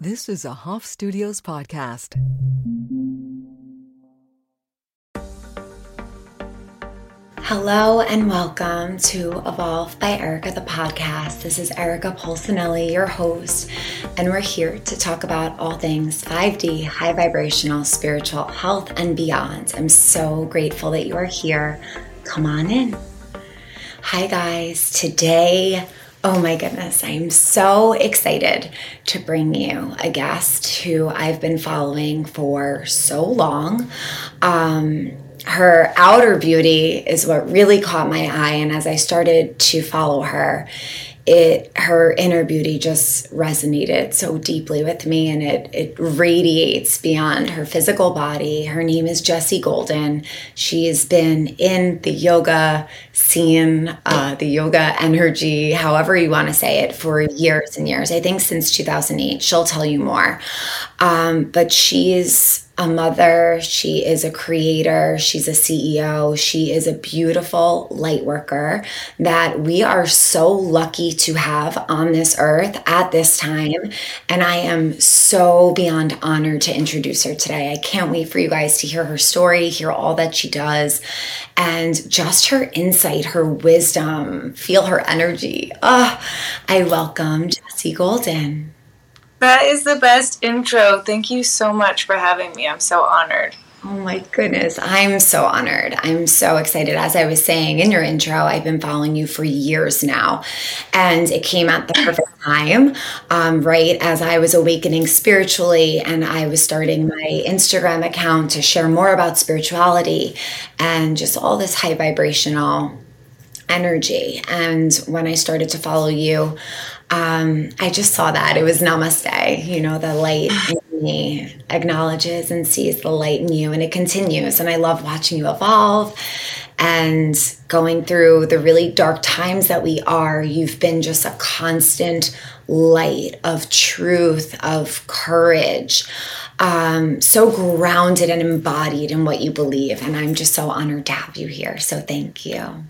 This is a Hoff Studios podcast. Hello and welcome to Evolve by Erica, the podcast. This is Erica Polsinelli, your host, and we're here to talk about all things 5D, high vibrational, spiritual health, and beyond. I'm so grateful that you are here. Come on in. Hi, guys. Today, oh my goodness, I'm so excited to bring you a guest who I've been following for so long. Um, her outer beauty is what really caught my eye and as i started to follow her it her inner beauty just resonated so deeply with me and it it radiates beyond her physical body. Her name is Jesse Golden. She's been in the yoga scene uh, the yoga energy however you want to say it for years and years. I think since 2008 she'll tell you more. Um, but she's a mother, she is a creator, she's a CEO, she is a beautiful light worker that we are so lucky to have on this earth at this time. And I am so beyond honored to introduce her today. I can't wait for you guys to hear her story, hear all that she does, and just her insight, her wisdom, feel her energy. Oh, I welcome Jesse Golden. That is the best intro. Thank you so much for having me. I'm so honored. Oh my goodness. I'm so honored. I'm so excited. As I was saying in your intro, I've been following you for years now. And it came at the perfect time, um, right as I was awakening spiritually and I was starting my Instagram account to share more about spirituality and just all this high vibrational energy. And when I started to follow you, um, I just saw that. It was namaste, you know, the light in me acknowledges and sees the light in you, and it continues. And I love watching you evolve and going through the really dark times that we are. You've been just a constant light of truth, of courage. Um, so grounded and embodied in what you believe. And I'm just so honored to have you here. So thank you.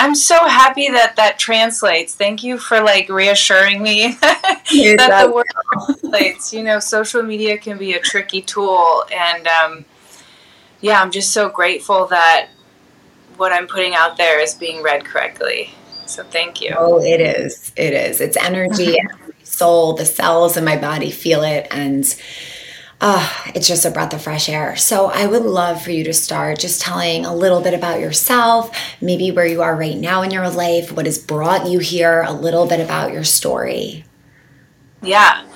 I'm so happy that that translates. Thank you for like reassuring me that the word translates. You know, social media can be a tricky tool, and um, yeah, I'm just so grateful that what I'm putting out there is being read correctly. So thank you. Oh, it is. It is. It's energy. soul, the cells in my body feel it, and uh, it's just a breath of fresh air. So I would love for you to start just telling a little bit about yourself, maybe where you are right now in your life, what has brought you here, a little bit about your story. Yeah,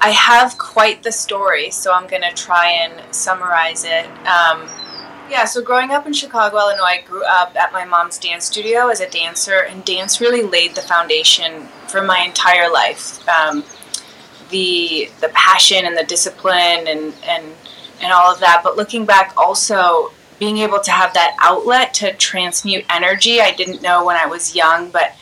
I have quite the story, so I'm going to try and summarize it. Um, yeah, so growing up in Chicago, Illinois, I grew up at my mom's dance studio as a dancer, and dance really laid the foundation for my entire life. Um, the the passion and the discipline and and and all of that. But looking back, also being able to have that outlet to transmute energy, I didn't know when I was young, but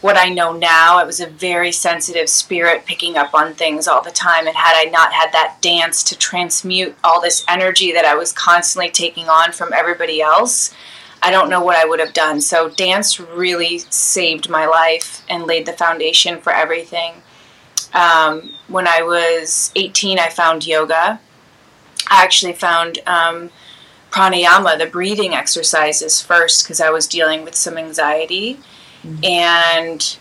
what I know now, I was a very sensitive spirit picking up on things all the time. And had I not had that dance to transmute all this energy that I was constantly taking on from everybody else, I don't know what I would have done. So, dance really saved my life and laid the foundation for everything. Um, when I was 18, I found yoga. I actually found um, pranayama, the breathing exercises, first because I was dealing with some anxiety. Mm-hmm. And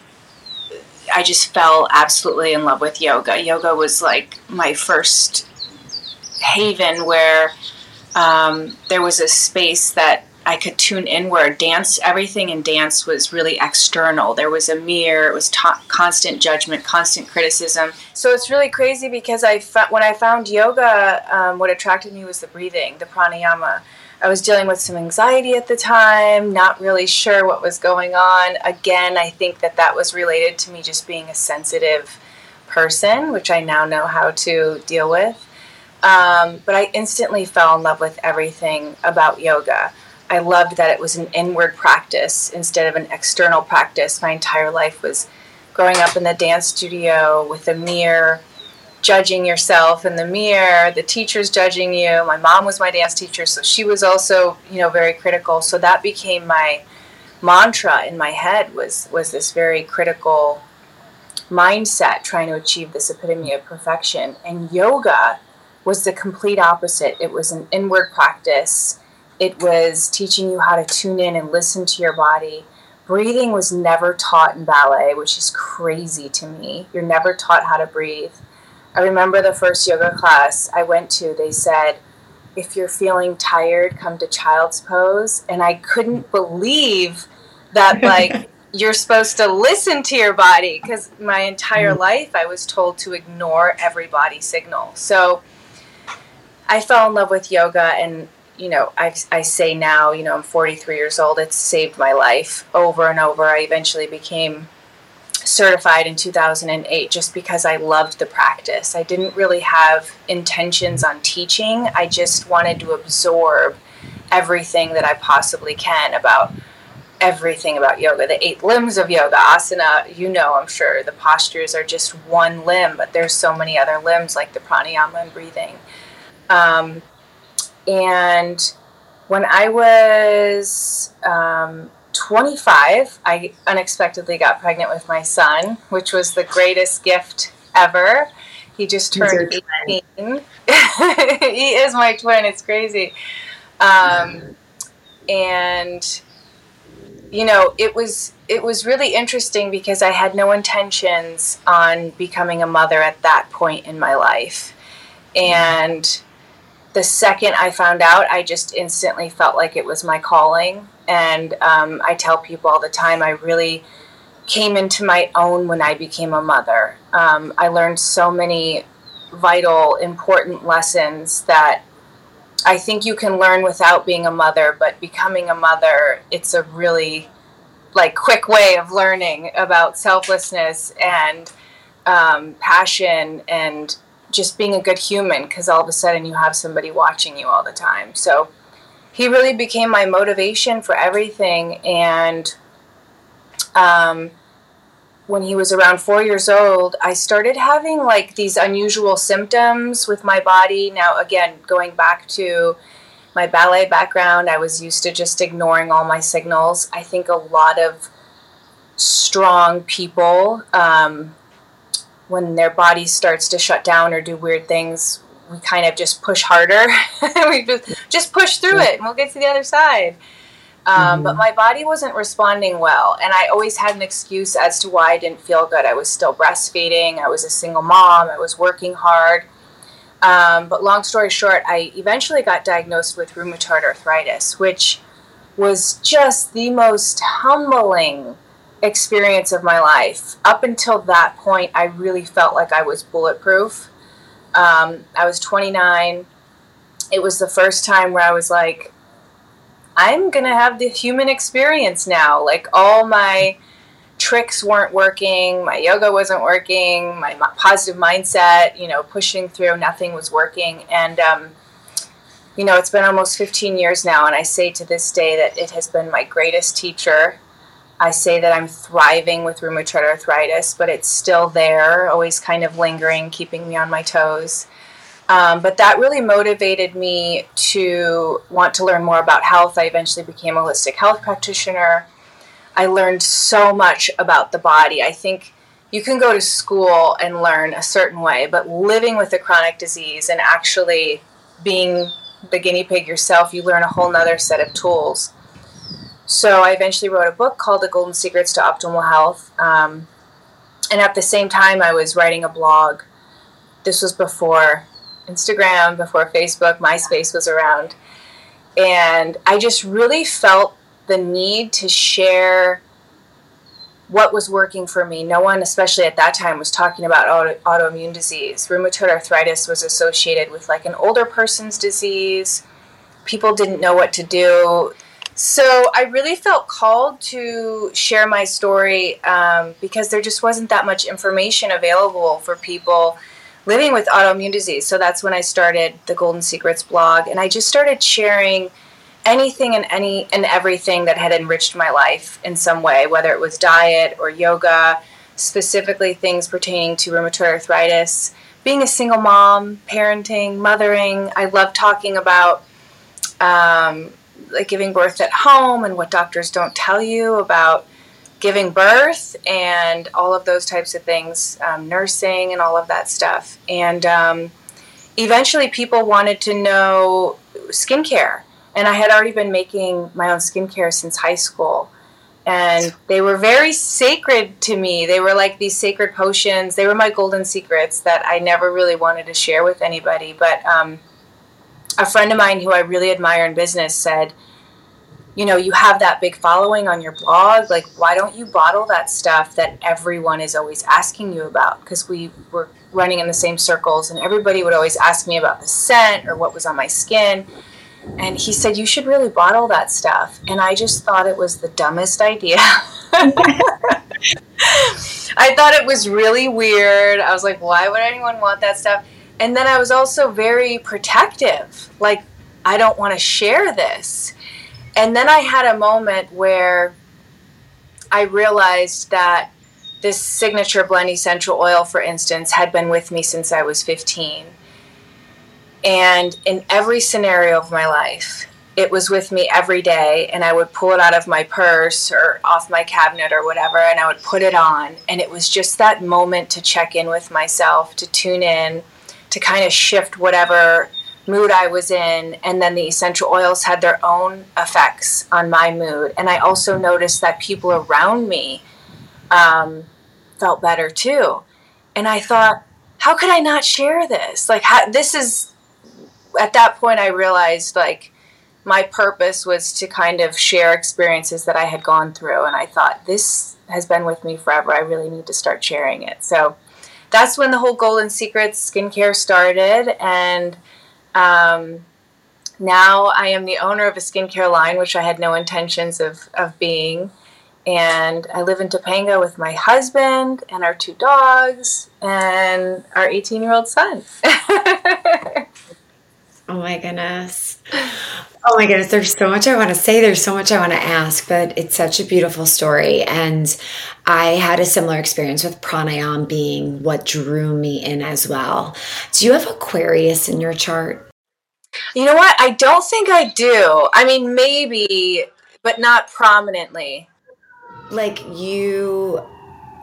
I just fell absolutely in love with yoga. Yoga was like my first haven where um, there was a space that I could tune inward. Dance, everything in dance was really external. There was a mirror. It was ta- constant judgment, constant criticism. So it's really crazy because I fa- when I found yoga, um, what attracted me was the breathing, the pranayama. I was dealing with some anxiety at the time, not really sure what was going on. Again, I think that that was related to me just being a sensitive person, which I now know how to deal with. Um, but I instantly fell in love with everything about yoga. I loved that it was an inward practice instead of an external practice. My entire life was growing up in the dance studio with a mirror, judging yourself in the mirror, the teachers judging you. My mom was my dance teacher, so she was also, you know, very critical. So that became my mantra in my head was was this very critical mindset trying to achieve this epitome of perfection. And yoga was the complete opposite. It was an inward practice, it was teaching you how to tune in and listen to your body. Breathing was never taught in ballet, which is crazy to me. You're never taught how to breathe. I remember the first yoga class I went to, they said, if you're feeling tired, come to child's pose. And I couldn't believe that, like, you're supposed to listen to your body because my entire mm-hmm. life I was told to ignore every body signal. So I fell in love with yoga, and you know, I, I say now, you know, I'm 43 years old, it's saved my life over and over. I eventually became certified in 2008 just because I loved the practice. I didn't really have intentions on teaching, I just wanted to absorb everything that I possibly can about everything about yoga the eight limbs of yoga asana you know i'm sure the postures are just one limb but there's so many other limbs like the pranayama and breathing um, and when i was um, 25 i unexpectedly got pregnant with my son which was the greatest gift ever. He just turned 18 he is my twin. It's crazy. Um, and you know, it was it was really interesting because I had no intentions on becoming a mother at that point in my life. And the second I found out, I just instantly felt like it was my calling. And um, I tell people all the time, I really came into my own when I became a mother. Um, I learned so many vital, important lessons that I think you can learn without being a mother, but becoming a mother, it's a really like quick way of learning about selflessness and um, passion and just being a good human because all of a sudden you have somebody watching you all the time. So he really became my motivation for everything. And um, when he was around four years old, I started having like these unusual symptoms with my body. Now, again, going back to my ballet background, I was used to just ignoring all my signals. I think a lot of strong people, um, when their body starts to shut down or do weird things, we kind of just push harder. we just, just push through it and we'll get to the other side. Um, mm-hmm. But my body wasn't responding well, and I always had an excuse as to why I didn't feel good. I was still breastfeeding, I was a single mom, I was working hard. Um, but long story short, I eventually got diagnosed with rheumatoid arthritis, which was just the most humbling experience of my life. Up until that point, I really felt like I was bulletproof. Um, I was 29. It was the first time where I was like, I'm going to have the human experience now. Like all my tricks weren't working, my yoga wasn't working, my positive mindset, you know, pushing through, nothing was working. And, um, you know, it's been almost 15 years now, and I say to this day that it has been my greatest teacher. I say that I'm thriving with rheumatoid arthritis, but it's still there, always kind of lingering, keeping me on my toes. Um, but that really motivated me to want to learn more about health. I eventually became a holistic health practitioner. I learned so much about the body. I think you can go to school and learn a certain way, but living with a chronic disease and actually being the guinea pig yourself, you learn a whole nother set of tools. So I eventually wrote a book called The Golden Secrets to Optimal Health. Um, and at the same time, I was writing a blog. This was before Instagram, before Facebook, MySpace was around. And I just really felt the need to share what was working for me. No one, especially at that time, was talking about auto- autoimmune disease. Rheumatoid arthritis was associated with like an older person's disease. People didn't know what to do. So I really felt called to share my story um, because there just wasn't that much information available for people living with autoimmune disease. So that's when I started the Golden Secrets blog, and I just started sharing anything and any and everything that had enriched my life in some way, whether it was diet or yoga, specifically things pertaining to rheumatoid arthritis, being a single mom, parenting, mothering. I love talking about um, like giving birth at home and what doctors don't tell you about giving birth and all of those types of things, um, nursing and all of that stuff. And um, eventually, people wanted to know skincare. And I had already been making my own skincare since high school. And they were very sacred to me. They were like these sacred potions. They were my golden secrets that I never really wanted to share with anybody. But um, a friend of mine who I really admire in business said, you know, you have that big following on your blog. Like, why don't you bottle that stuff that everyone is always asking you about? Because we were running in the same circles, and everybody would always ask me about the scent or what was on my skin. And he said, You should really bottle that stuff. And I just thought it was the dumbest idea. I thought it was really weird. I was like, Why would anyone want that stuff? And then I was also very protective. Like, I don't want to share this and then I had a moment where I realized that this signature blend essential oil, for instance, had been with me since I was 15. And in every scenario of my life, it was with me every day, and I would pull it out of my purse or off my cabinet or whatever, and I would put it on. And it was just that moment to check in with myself, to tune in, to kind of shift whatever mood I was in, and then the essential oils had their own effects on my mood. And I also noticed that people around me um, felt better too. And I thought, how could I not share this? Like, how, this is, at that point, I realized like my purpose was to kind of share experiences that I had gone through. And I thought, this has been with me forever. I really need to start sharing it. So that's when the whole Golden Secrets skincare started. And um, now I am the owner of a skincare line, which I had no intentions of, of being. And I live in Topanga with my husband and our two dogs and our 18 year old son. oh my goodness. Oh my goodness, there's so much I want to say. There's so much I want to ask, but it's such a beautiful story. And I had a similar experience with pranayam being what drew me in as well. Do you have Aquarius in your chart? You know what? I don't think I do. I mean, maybe, but not prominently. Like you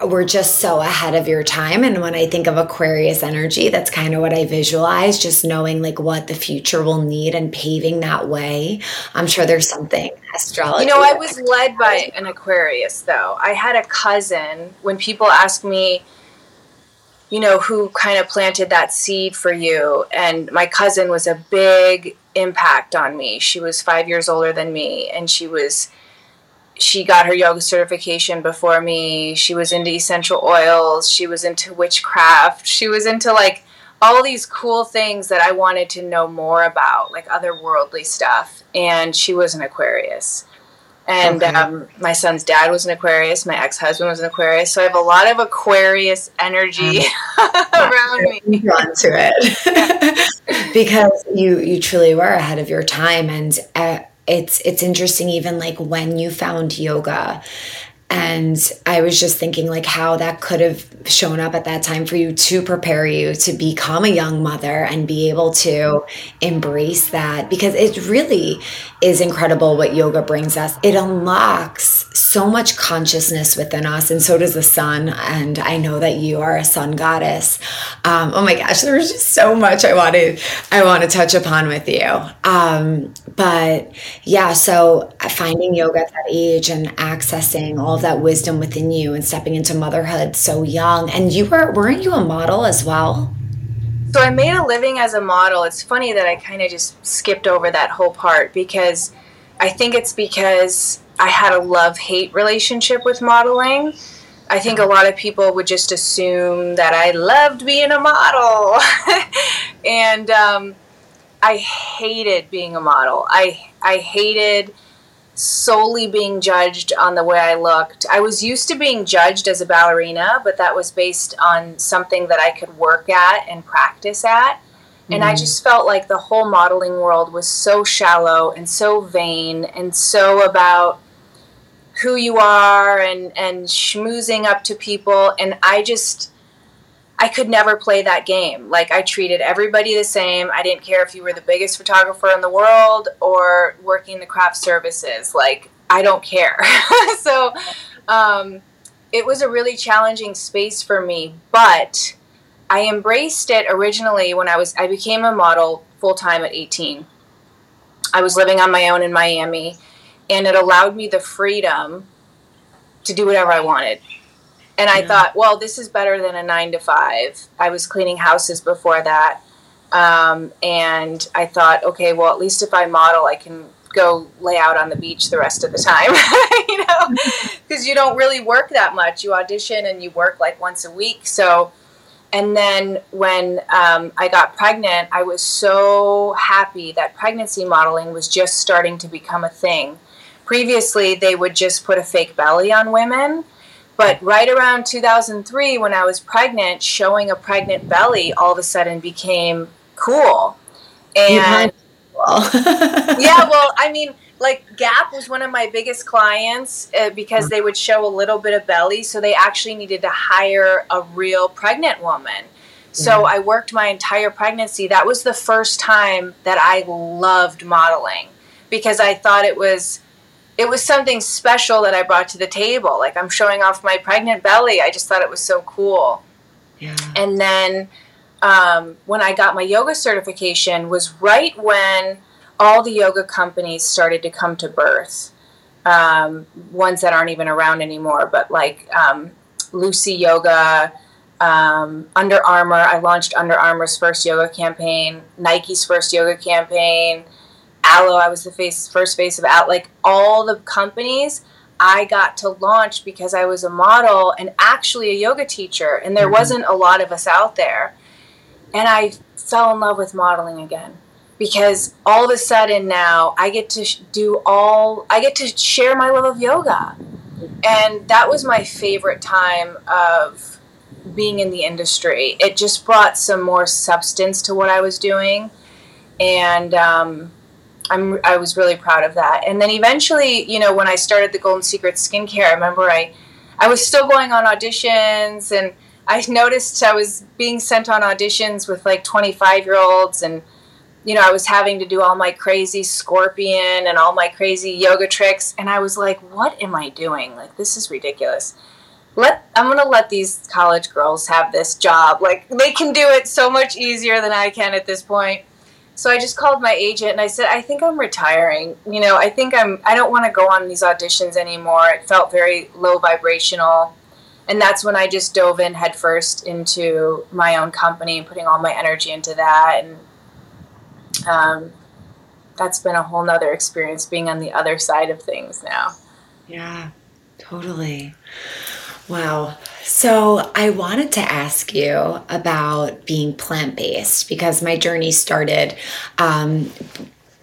were just so ahead of your time. And when I think of Aquarius energy, that's kind of what I visualize, just knowing like what the future will need and paving that way. I'm sure there's something astrology. You know, I was led by an Aquarius though. I had a cousin when people ask me, you know, who kind of planted that seed for you. And my cousin was a big impact on me. She was five years older than me, and she was she got her yoga certification before me. She was into essential oils. She was into witchcraft. She was into like all these cool things that I wanted to know more about, like otherworldly stuff. And she was an Aquarius. And okay. um, my son's dad was an Aquarius. My ex husband was an Aquarius. So I have a lot of Aquarius energy around me. Drawn to it because you you truly were ahead of your time, and uh, it's it's interesting even like when you found yoga and I was just thinking, like, how that could have shown up at that time for you to prepare you to become a young mother and be able to embrace that because it really is incredible what yoga brings us. It unlocks so much consciousness within us, and so does the sun. And I know that you are a sun goddess. Um, oh my gosh, there's just so much I wanted I want to touch upon with you. Um, but yeah, so finding yoga at that age and accessing all that wisdom within you and stepping into motherhood so young. And you were weren't you a model as well? So I made a living as a model. It's funny that I kind of just skipped over that whole part because I think it's because I had a love hate relationship with modeling. I think a lot of people would just assume that I loved being a model. and um, I hated being a model. I, I hated solely being judged on the way I looked. I was used to being judged as a ballerina, but that was based on something that I could work at and practice at. Mm-hmm. And I mm-hmm. just felt like the whole modeling world was so shallow and so vain and so about who you are and and schmoozing up to people and I just I could never play that game. Like I treated everybody the same. I didn't care if you were the biggest photographer in the world or working the craft services. Like I don't care. so um, it was a really challenging space for me, but I embraced it originally when I was I became a model full time at 18. I was living on my own in Miami, and it allowed me the freedom to do whatever I wanted. And I yeah. thought, well, this is better than a nine to five. I was cleaning houses before that. Um, and I thought, okay, well, at least if I model, I can go lay out on the beach the rest of the time, you know, because you don't really work that much. You audition and you work like once a week. So, and then when um, I got pregnant, I was so happy that pregnancy modeling was just starting to become a thing. Previously, they would just put a fake belly on women. But right around 2003, when I was pregnant, showing a pregnant belly all of a sudden became cool. And yeah, well, I mean, like Gap was one of my biggest clients uh, because they would show a little bit of belly, so they actually needed to hire a real pregnant woman. So mm-hmm. I worked my entire pregnancy. That was the first time that I loved modeling because I thought it was it was something special that I brought to the table. Like I'm showing off my pregnant belly. I just thought it was so cool. Yeah. And then um, when I got my yoga certification was right when all the yoga companies started to come to birth. Um, ones that aren't even around anymore, but like um, Lucy Yoga, um, Under Armour. I launched Under Armour's first yoga campaign, Nike's first yoga campaign, Alo. I was the face, first face of Alo. Like all the companies, I got to launch because I was a model and actually a yoga teacher, and there mm-hmm. wasn't a lot of us out there and I fell in love with modeling again because all of a sudden now I get to do all I get to share my love of yoga. And that was my favorite time of being in the industry. It just brought some more substance to what I was doing. And um, I'm, I was really proud of that. And then eventually, you know, when I started the Golden Secret skincare, I remember I, I was still going on auditions and I noticed I was being sent on auditions with like 25 year olds and you know, I was having to do all my crazy scorpion and all my crazy yoga tricks and I was like, what am I doing? Like this is ridiculous. Let I'm going to let these college girls have this job. Like they can do it so much easier than I can at this point. So I just called my agent and I said, I think I'm retiring. You know, I think I'm I don't want to go on these auditions anymore. It felt very low vibrational and that's when I just dove in headfirst into my own company and putting all my energy into that. And um, that's been a whole nother experience being on the other side of things now. Yeah, totally. Wow. So, I wanted to ask you about being plant based because my journey started um,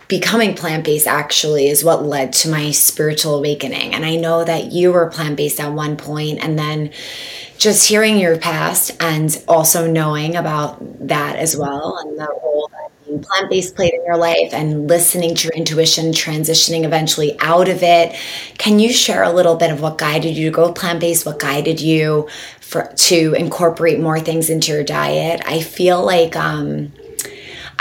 becoming plant based actually is what led to my spiritual awakening. And I know that you were plant based at one point, and then just hearing your past and also knowing about that as well and the role that plant based played in your life and listening to your intuition, transitioning eventually out of it. Can you share a little bit of what guided you to go plant based? What guided you for to incorporate more things into your diet? I feel like um,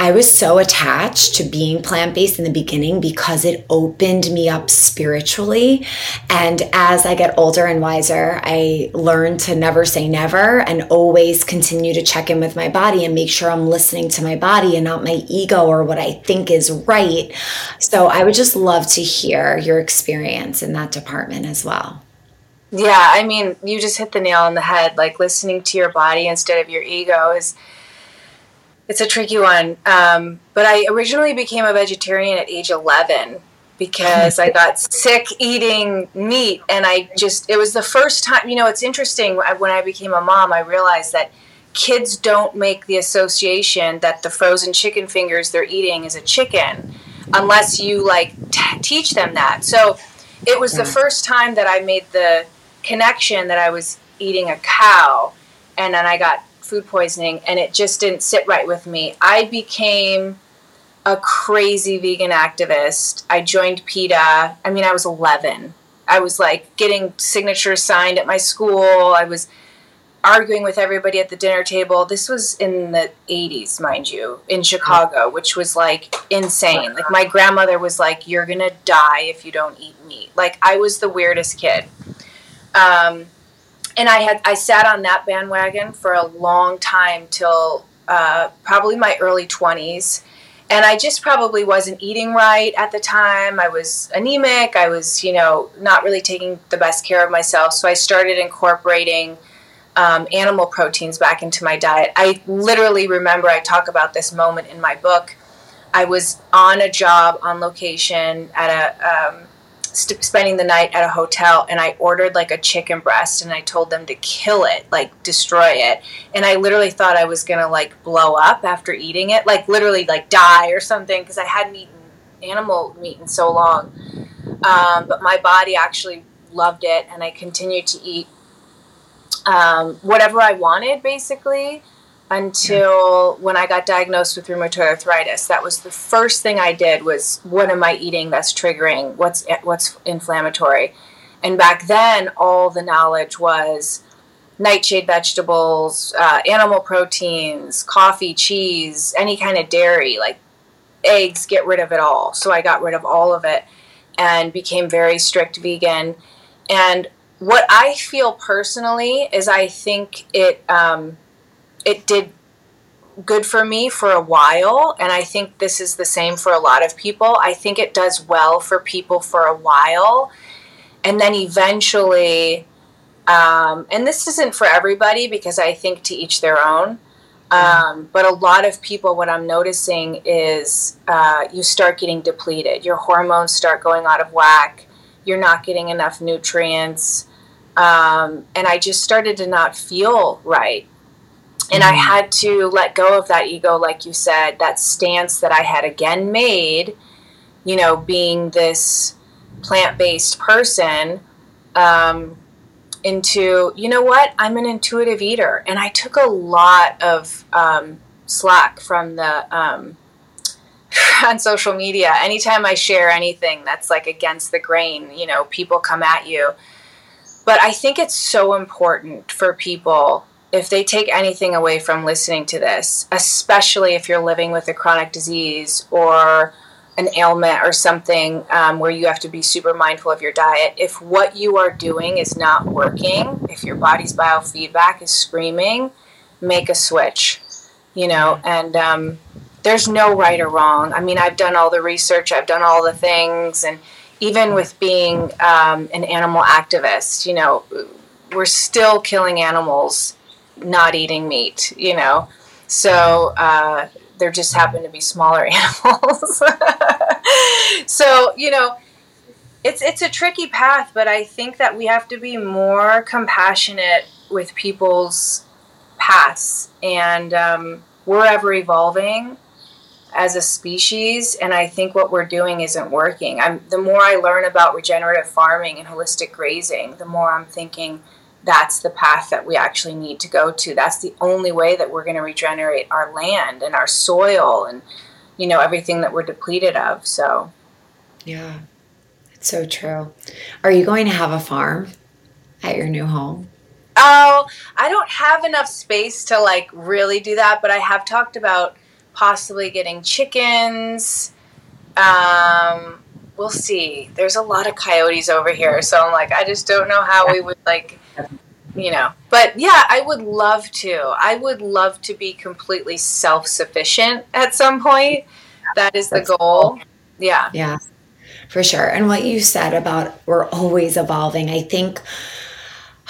I was so attached to being plant based in the beginning because it opened me up spiritually. And as I get older and wiser, I learned to never say never and always continue to check in with my body and make sure I'm listening to my body and not my ego or what I think is right. So I would just love to hear your experience in that department as well. Yeah, I mean, you just hit the nail on the head. Like listening to your body instead of your ego is it's a tricky one. Um, but I originally became a vegetarian at age 11 because I got sick eating meat. And I just, it was the first time, you know, it's interesting. When I became a mom, I realized that kids don't make the association that the frozen chicken fingers they're eating is a chicken unless you like t- teach them that. So it was the first time that I made the connection that I was eating a cow. And then I got food poisoning and it just didn't sit right with me. I became a crazy vegan activist. I joined PETA. I mean, I was 11. I was like getting signatures signed at my school. I was arguing with everybody at the dinner table. This was in the 80s, mind you, in Chicago, which was like insane. Like my grandmother was like, "You're to die if you don't eat meat." Like I was the weirdest kid. Um, and I had I sat on that bandwagon for a long time till uh, probably my early 20s. And I just probably wasn't eating right at the time. I was anemic. I was, you know, not really taking the best care of myself. So I started incorporating um, animal proteins back into my diet. I literally remember I talk about this moment in my book. I was on a job on location at a um, st- spending the night at a hotel and I ordered like a chicken breast and I told them to kill it, like destroy it. And I literally thought I was going to like blow up after eating it, like literally like die or something because I hadn't eaten animal meat in so long. Um, but my body actually loved it and I continued to eat um, whatever I wanted basically until when I got diagnosed with rheumatoid arthritis. That was the first thing I did was what am I eating that's triggering? What's what's inflammatory? And back then, all the knowledge was nightshade vegetables, uh, animal proteins, coffee, cheese, any kind of dairy, like eggs. Get rid of it all. So I got rid of all of it and became very strict vegan. And what I feel personally is I think it. Um, it did good for me for a while and i think this is the same for a lot of people. I think it does well for people for a while and then eventually um, and this isn't for everybody because i think to each their own um, but a lot of people what i'm noticing is uh, you start getting depleted. Your hormones start going out of whack. You're not getting enough nutrients um, and i just started to not feel right and I mm-hmm. had to let go of that ego, like you said, that stance that I had again made, you know, being this plant based person, um, into, you know what, I'm an intuitive eater. And I took a lot of um, slack from the, um, on social media. Anytime I share anything that's like against the grain, you know, people come at you. But I think it's so important for people if they take anything away from listening to this, especially if you're living with a chronic disease or an ailment or something um, where you have to be super mindful of your diet, if what you are doing is not working, if your body's biofeedback is screaming, make a switch, you know, and um, there's no right or wrong. I mean, I've done all the research, I've done all the things, and even with being um, an animal activist, you know, we're still killing animals not eating meat, you know. So uh, there just happen to be smaller animals. so you know, it's it's a tricky path, but I think that we have to be more compassionate with people's paths, and um, we're ever evolving as a species and i think what we're doing isn't working i'm the more i learn about regenerative farming and holistic grazing the more i'm thinking that's the path that we actually need to go to. That's the only way that we're going to regenerate our land and our soil and you know everything that we're depleted of. So, yeah, it's so true. Are you going to have a farm at your new home? Oh, I don't have enough space to like really do that, but I have talked about possibly getting chickens. Um, we'll see. There's a lot of coyotes over here, so I'm like, I just don't know how we would like, you know. But yeah, I would love to. I would love to be completely self sufficient at some point. That is the goal. Yeah. Yeah, for sure. And what you said about we're always evolving, I think.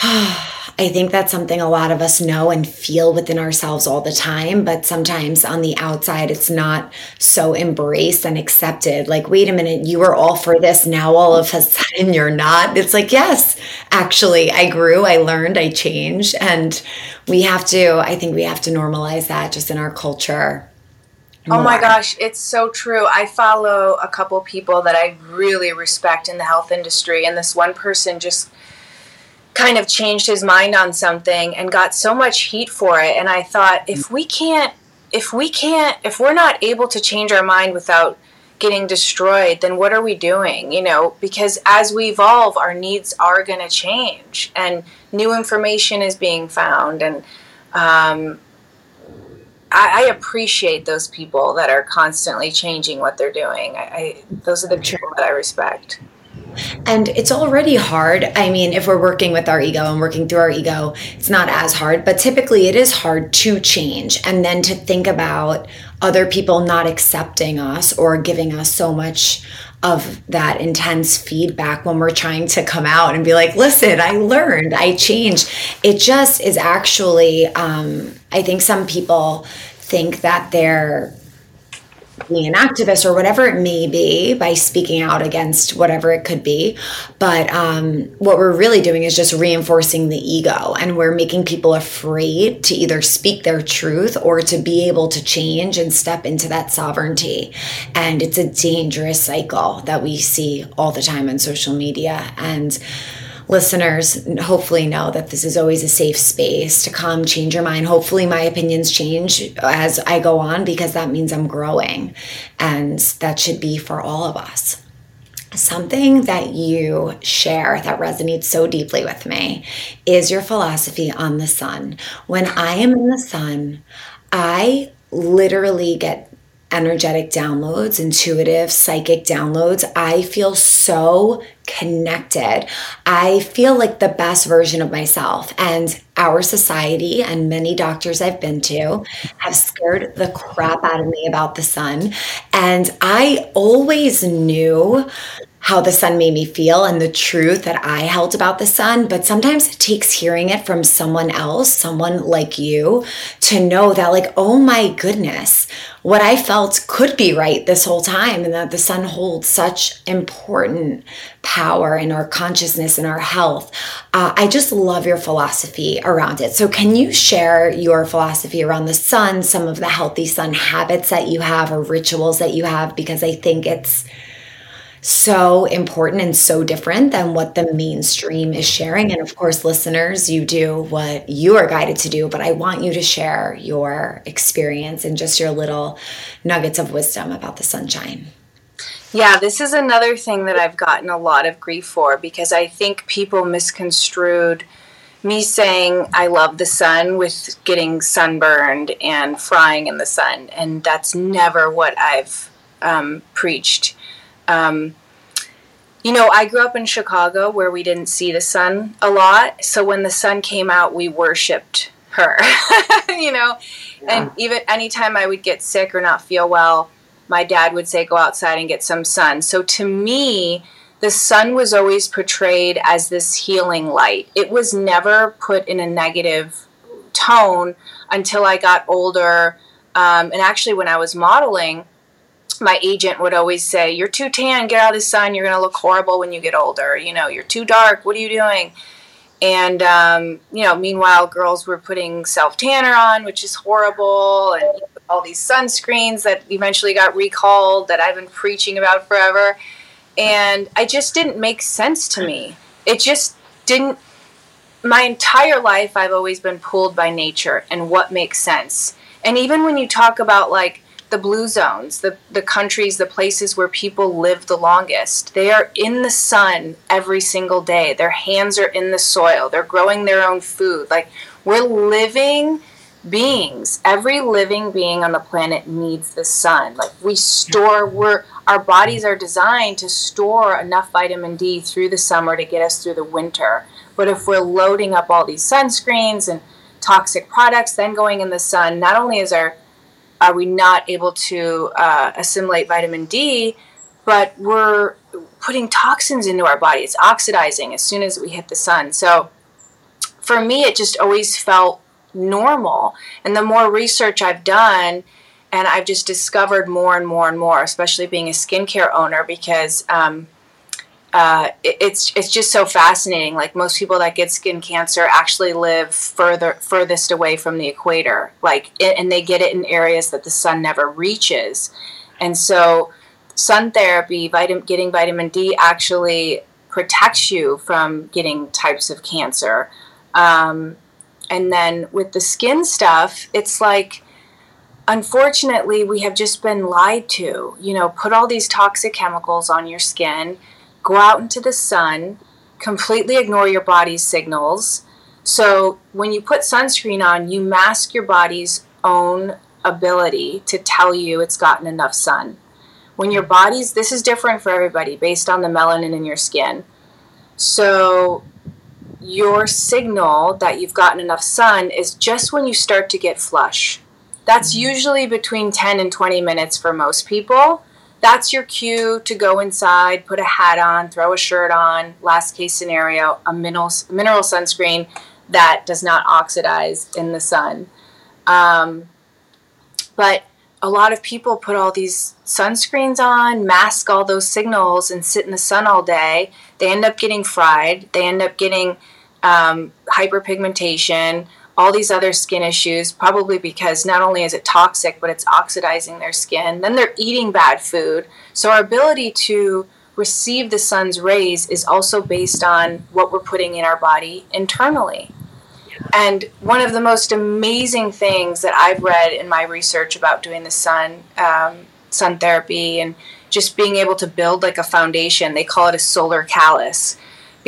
I think that's something a lot of us know and feel within ourselves all the time, but sometimes on the outside, it's not so embraced and accepted. Like, wait a minute, you were all for this. Now all of a sudden you're not. It's like, yes, actually, I grew, I learned, I changed. And we have to, I think we have to normalize that just in our culture. More. Oh my gosh, it's so true. I follow a couple people that I really respect in the health industry, and this one person just kind of changed his mind on something and got so much heat for it. And i thought if we can't if we can't if we're not able to change our mind without getting destroyed then what are we doing? You know because as we evolve our needs are going to change and new information is being found. And um, I, I, appreciate those people that are constantly changing what they're doing. I, I those are the people that i respect And it's already hard. I mean, if we're working with our ego and working through our ego, it's not as hard, but typically it is hard to change and then to think about other people not accepting us or giving us so much of that intense feedback when we're trying to come out and be like, listen, I learned, I changed. It just is actually, um, I think some people think that they're being an activist or whatever it may be by speaking out against whatever it could be. But um, what we're really doing is just reinforcing the ego, and we're making people afraid to either speak their truth or to be able to change and step into that sovereignty. And it's a dangerous cycle that we see all the time on social media. And listeners hopefully know that this is always a safe space to come change your mind. Hopefully, my opinions change as I go on because that means I'm growing. And that should be for all of us. Something that you share that resonates so deeply with me is your philosophy on the sun. When I am in the sun, I literally get energetic downloads, intuitive psychic downloads, I feel so connected. I feel like the best version of myself. And our society and many doctors I've been to have scared the crap out of me about the sun. And I always knew how the sun made me feel and the truth that I held about the sun. But sometimes it takes hearing it from someone else, someone like you, to know that, like, oh my goodness, what I felt could be right this whole time, and that the sun holds such important power in our consciousness and our health. Uh, I just love your philosophy around it. So, can you share your philosophy around the sun, some of the healthy sun habits that you have or rituals that you have? Because I think it's so important and so different than what the mainstream is sharing. And of course, listeners, you do what you are guided to do, but I want you to share your experience and just your little nuggets of wisdom about the sunshine. Yeah, this is another thing that I've gotten a lot of grief for because I think people misconstrued me saying I love the sun with getting sunburned and frying in the sun. And that's never what I've um, preached um, you know, I grew up in Chicago where we didn't see the sun a lot. So when the sun came out, we worshiped her, you know. Yeah. And even anytime I would get sick or not feel well, my dad would say, go outside and get some sun. So to me, the sun was always portrayed as this healing light. It was never put in a negative tone until I got older. Um, and actually, when I was modeling, my agent would always say, You're too tan, get out of the sun, you're going to look horrible when you get older. You know, you're too dark, what are you doing? And, um, you know, meanwhile, girls were putting self tanner on, which is horrible, and all these sunscreens that eventually got recalled that I've been preaching about forever. And I just didn't make sense to me. It just didn't. My entire life, I've always been pulled by nature and what makes sense. And even when you talk about like the blue zones, the, the countries, the places where people live the longest. They are in the sun every single day. Their hands are in the soil. They're growing their own food. Like we're living beings. Every living being on the planet needs the sun. Like we store, we're our bodies are designed to store enough vitamin D through the summer to get us through the winter. But if we're loading up all these sunscreens and toxic products, then going in the sun, not only is our are we not able to uh, assimilate vitamin D, but we're putting toxins into our body. It's oxidizing as soon as we hit the sun. So for me, it just always felt normal. And the more research I've done, and I've just discovered more and more and more, especially being a skincare owner, because um, uh, it, it's it's just so fascinating. Like most people that get skin cancer actually live further furthest away from the equator, like and they get it in areas that the sun never reaches, and so sun therapy, vitamin, getting vitamin D actually protects you from getting types of cancer. Um, and then with the skin stuff, it's like unfortunately we have just been lied to. You know, put all these toxic chemicals on your skin go out into the sun, completely ignore your body's signals. So when you put sunscreen on, you mask your body's own ability to tell you it's gotten enough sun. when your body's this is different for everybody based on the melanin in your skin. So your signal that you've gotten enough sun is just when you start to get flush. That's mm-hmm. usually between 10 and 20 minutes for most people. That's your cue to go inside, put a hat on, throw a shirt on, last case scenario, a mineral, mineral sunscreen that does not oxidize in the sun. Um, but a lot of people put all these sunscreens on, mask all those signals, and sit in the sun all day. They end up getting fried. They end up getting um, hyperpigmentation, all these other skin issues, probably because not only is it toxic, but it's oxidizing their skin. Then they're eating bad food. So, our ability to receive the sun's rays is also based on what we're putting in our body internally. And one of the most amazing things that I've read in my research about doing the sun, um, sun therapy, and just being able to build like a foundation, they call it a solar callus.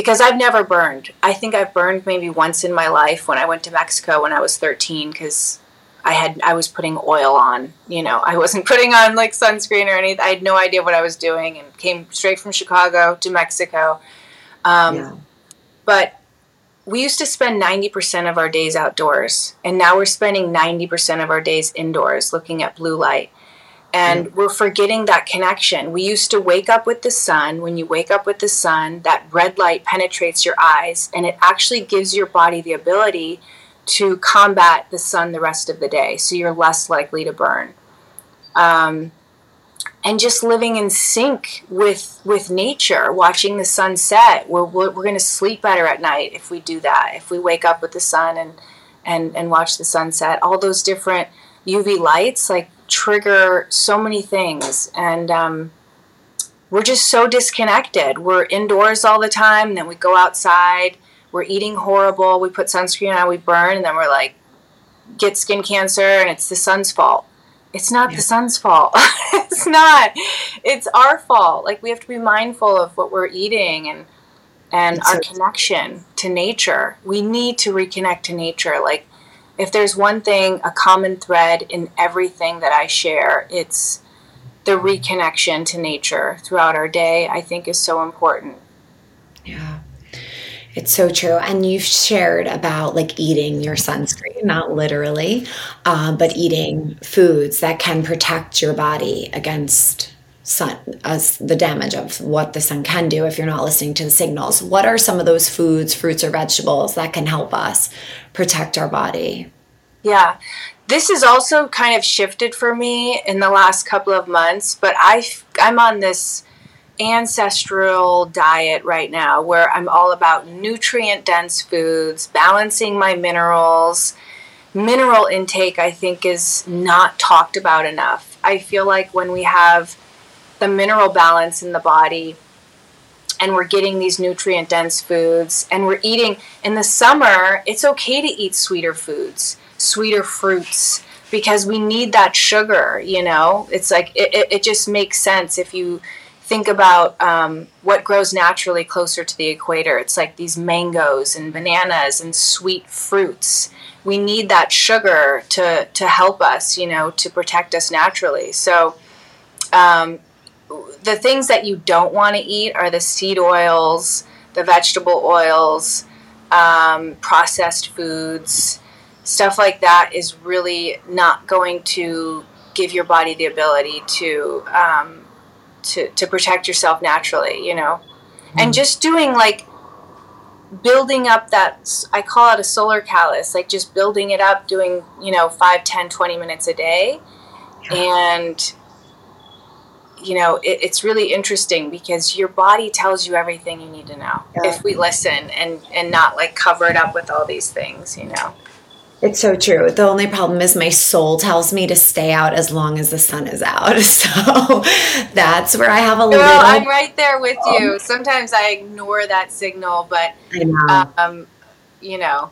Because I've never burned. I think I've burned maybe once in my life when I went to Mexico when I was 13 because I had I was putting oil on. You know, I wasn't putting on like sunscreen or anything. I had no idea what I was doing and came straight from Chicago to Mexico. Um, yeah. But we used to spend 90% of our days outdoors, and now we're spending 90% of our days indoors looking at blue light. And we're forgetting that connection. We used to wake up with the sun. When you wake up with the sun, that red light penetrates your eyes, and it actually gives your body the ability to combat the sun the rest of the day. So you're less likely to burn. Um, and just living in sync with with nature watching the sunset we're, we're, we're going to sleep better at night if we do that if we wake up with the sun and and and watch the sunset all those different uv lights like trigger so many things and um, we're just so disconnected we're indoors all the time then we go outside we're eating horrible we put sunscreen on we burn and then we're like get skin cancer and it's the sun's fault it's not yeah. the sun's fault. it's not. It's our fault. Like we have to be mindful of what we're eating and and it's our a- connection to nature. We need to reconnect to nature. Like if there's one thing, a common thread in everything that I share, it's the reconnection to nature throughout our day. I think is so important. Yeah. It's so true. And you've shared about like eating your sunscreen, not literally, uh, but eating foods that can protect your body against sun, as the damage of what the sun can do if you're not listening to the signals. What are some of those foods, fruits, or vegetables that can help us protect our body? Yeah. This has also kind of shifted for me in the last couple of months, but I I'm on this ancestral diet right now where I'm all about nutrient dense foods, balancing my minerals. Mineral intake, I think, is not talked about enough. I feel like when we have the mineral balance in the body and we're getting these nutrient dense foods and we're eating in the summer, it's okay to eat sweeter foods, sweeter fruits because we need that sugar, you know? It's like it, it, it just makes sense if you think about um, what grows naturally closer to the equator. It's like these mangoes and bananas and sweet fruits. We need that sugar to, to help us, you know, to protect us naturally. So, um, the things that you don't want to eat are the seed oils, the vegetable oils, um, processed foods, stuff like that is really not going to give your body the ability to um, to to protect yourself naturally you know? Mm. and just doing like building up that i call it a solar callus like just building it up doing you know 5 10 20 minutes a day. And you know it, it's really interesting because your body tells you everything you need to know yeah. if we listen and and not like cover it up with all these things you know it's so true. The only problem is my soul tells me to stay out as long as the sun is out. So that's where I have a little. I'm right there with you. Sometimes I ignore that signal, but know. Um, you know,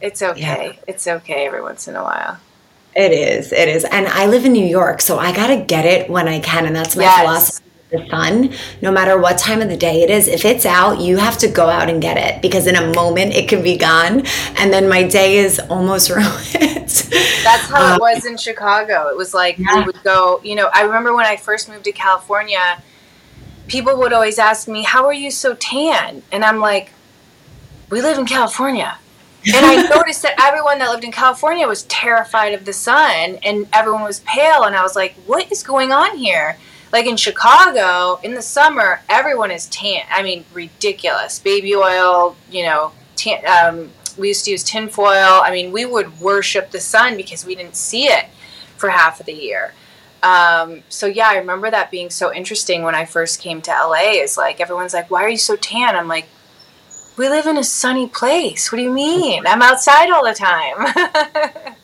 it's okay. Yeah. It's okay every once in a while. It is. It is. And I live in New York, so I got to get it when I can. And that's my yes. philosophy the sun, no matter what time of the day it is, if it's out, you have to go out and get it because in a moment it can be gone. And then my day is almost ruined. That's how um, it was in Chicago. It was like yeah. we would go, you know, I remember when I first moved to California, people would always ask me, How are you so tan? And I'm like, We live in California. And I noticed that everyone that lived in California was terrified of the sun and everyone was pale. And I was like, What is going on here? Like in Chicago, in the summer, everyone is tan. I mean, ridiculous. Baby oil, you know, tan, um, we used to use tinfoil. I mean, we would worship the sun because we didn't see it for half of the year. Um, so yeah, I remember that being so interesting when I first came to LA. Is like everyone's like, "Why are you so tan?" I'm like, "We live in a sunny place. What do you mean? I'm outside all the time."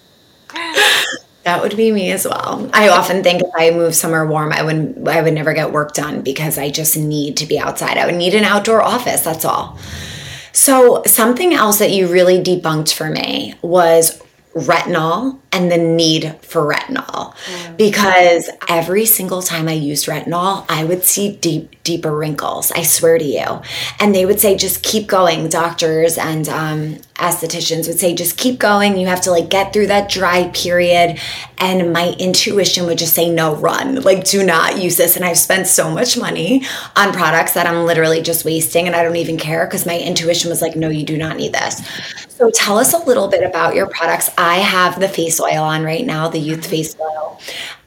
That would be me as well. I often think if I move somewhere warm, I would I would never get work done because I just need to be outside. I would need an outdoor office, that's all. So, something else that you really debunked for me was retinol and the need for retinol mm. because every single time I used retinol, I would see deep, deeper wrinkles. I swear to you. And they would say, just keep going. Doctors and um, estheticians would say, just keep going. You have to like get through that dry period. And my intuition would just say, no, run. Like, do not use this. And I've spent so much money on products that I'm literally just wasting and I don't even care because my intuition was like, no, you do not need this. So tell us a little bit about your products. I have the face oil on right now, the youth face oil.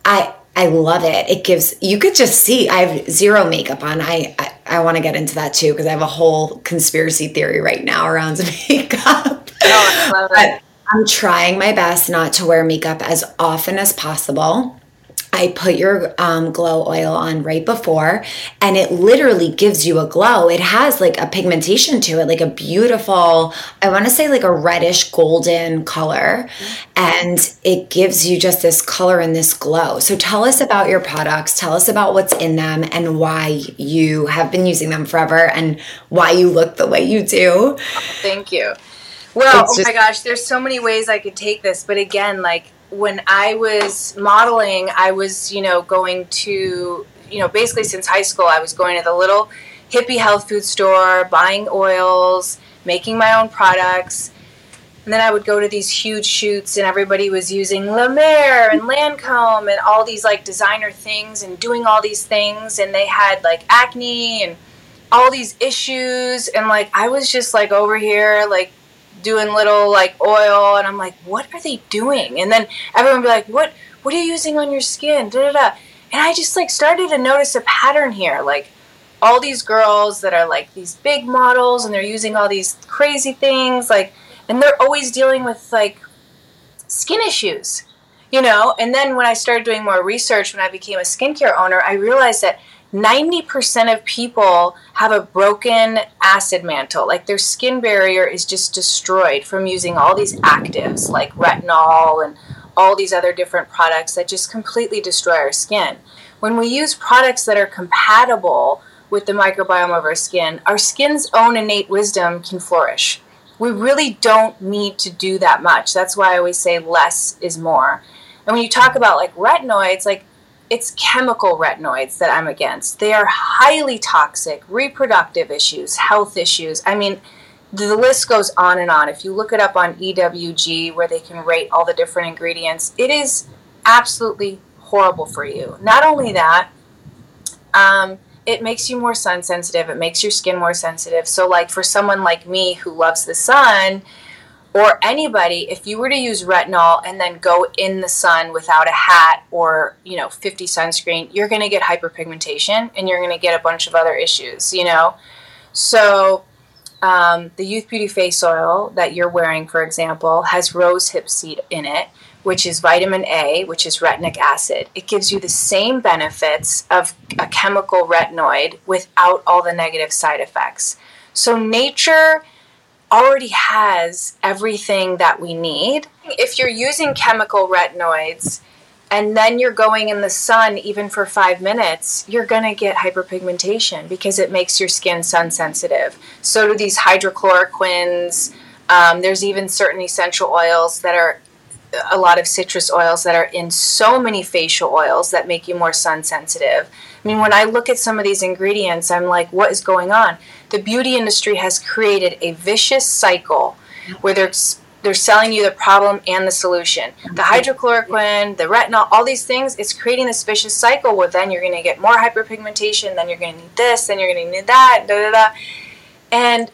I I love it. It gives you could just see I have zero makeup on. I I, I want to get into that too because I have a whole conspiracy theory right now around makeup. Oh, but I'm trying my best not to wear makeup as often as possible. I put your um, glow oil on right before, and it literally gives you a glow. It has like a pigmentation to it, like a beautiful, I want to say like a reddish golden color, and it gives you just this color and this glow. So tell us about your products, tell us about what's in them, and why you have been using them forever, and why you look the way you do. Thank you. Well, oh my gosh, there's so many ways I could take this, but again, like when I was modeling, I was, you know, going to, you know, basically since high school, I was going to the little hippie health food store, buying oils, making my own products. And then I would go to these huge shoots, and everybody was using La Mer and Lancome and all these like designer things and doing all these things. And they had like acne and all these issues. And like I was just like over here, like doing little like oil and I'm like, what are they doing? And then everyone be like, what what are you using on your skin? Da da da. And I just like started to notice a pattern here. Like all these girls that are like these big models and they're using all these crazy things, like and they're always dealing with like skin issues. You know, and then when I started doing more research when I became a skincare owner, I realized that 90% of people have a broken acid mantle. Like their skin barrier is just destroyed from using all these actives like retinol and all these other different products that just completely destroy our skin. When we use products that are compatible with the microbiome of our skin, our skin's own innate wisdom can flourish. We really don't need to do that much. That's why I always say less is more. And when you talk about like retinoids, like it's chemical retinoids that I'm against. They are highly toxic, reproductive issues, health issues. I mean, the list goes on and on. If you look it up on EWG, where they can rate all the different ingredients, it is absolutely horrible for you. Not only that, um, it makes you more sun sensitive. It makes your skin more sensitive. So, like for someone like me who loves the sun, or anybody if you were to use retinol and then go in the sun without a hat or you know 50 sunscreen you're going to get hyperpigmentation and you're going to get a bunch of other issues you know? So um, the youth beauty face oil that you're wearing for example has rose hip seed in it which is vitamin a which is retinic acid. It gives you the same benefits of a chemical retinoid without all the negative side effects. So nature already has everything that we need. If you're using chemical retinoids and then you're going in the sun even for five minutes, you're going to get hyperpigmentation because it makes your skin sun sensitive. So do these hydrochloroquines. Um, there's even certain essential oils that are a lot of citrus oils that are in so many facial oils that make you more sun sensitive. I mean, when I look at some of these ingredients, I'm like, what is going on? The beauty industry has created a vicious cycle where they're they're selling you the problem and the solution. The hydrochloroquine, the retinol, all these things, it's creating this vicious cycle where then you're going to get more hyperpigmentation, then you're going to need this, then you're going to need that, da da da. And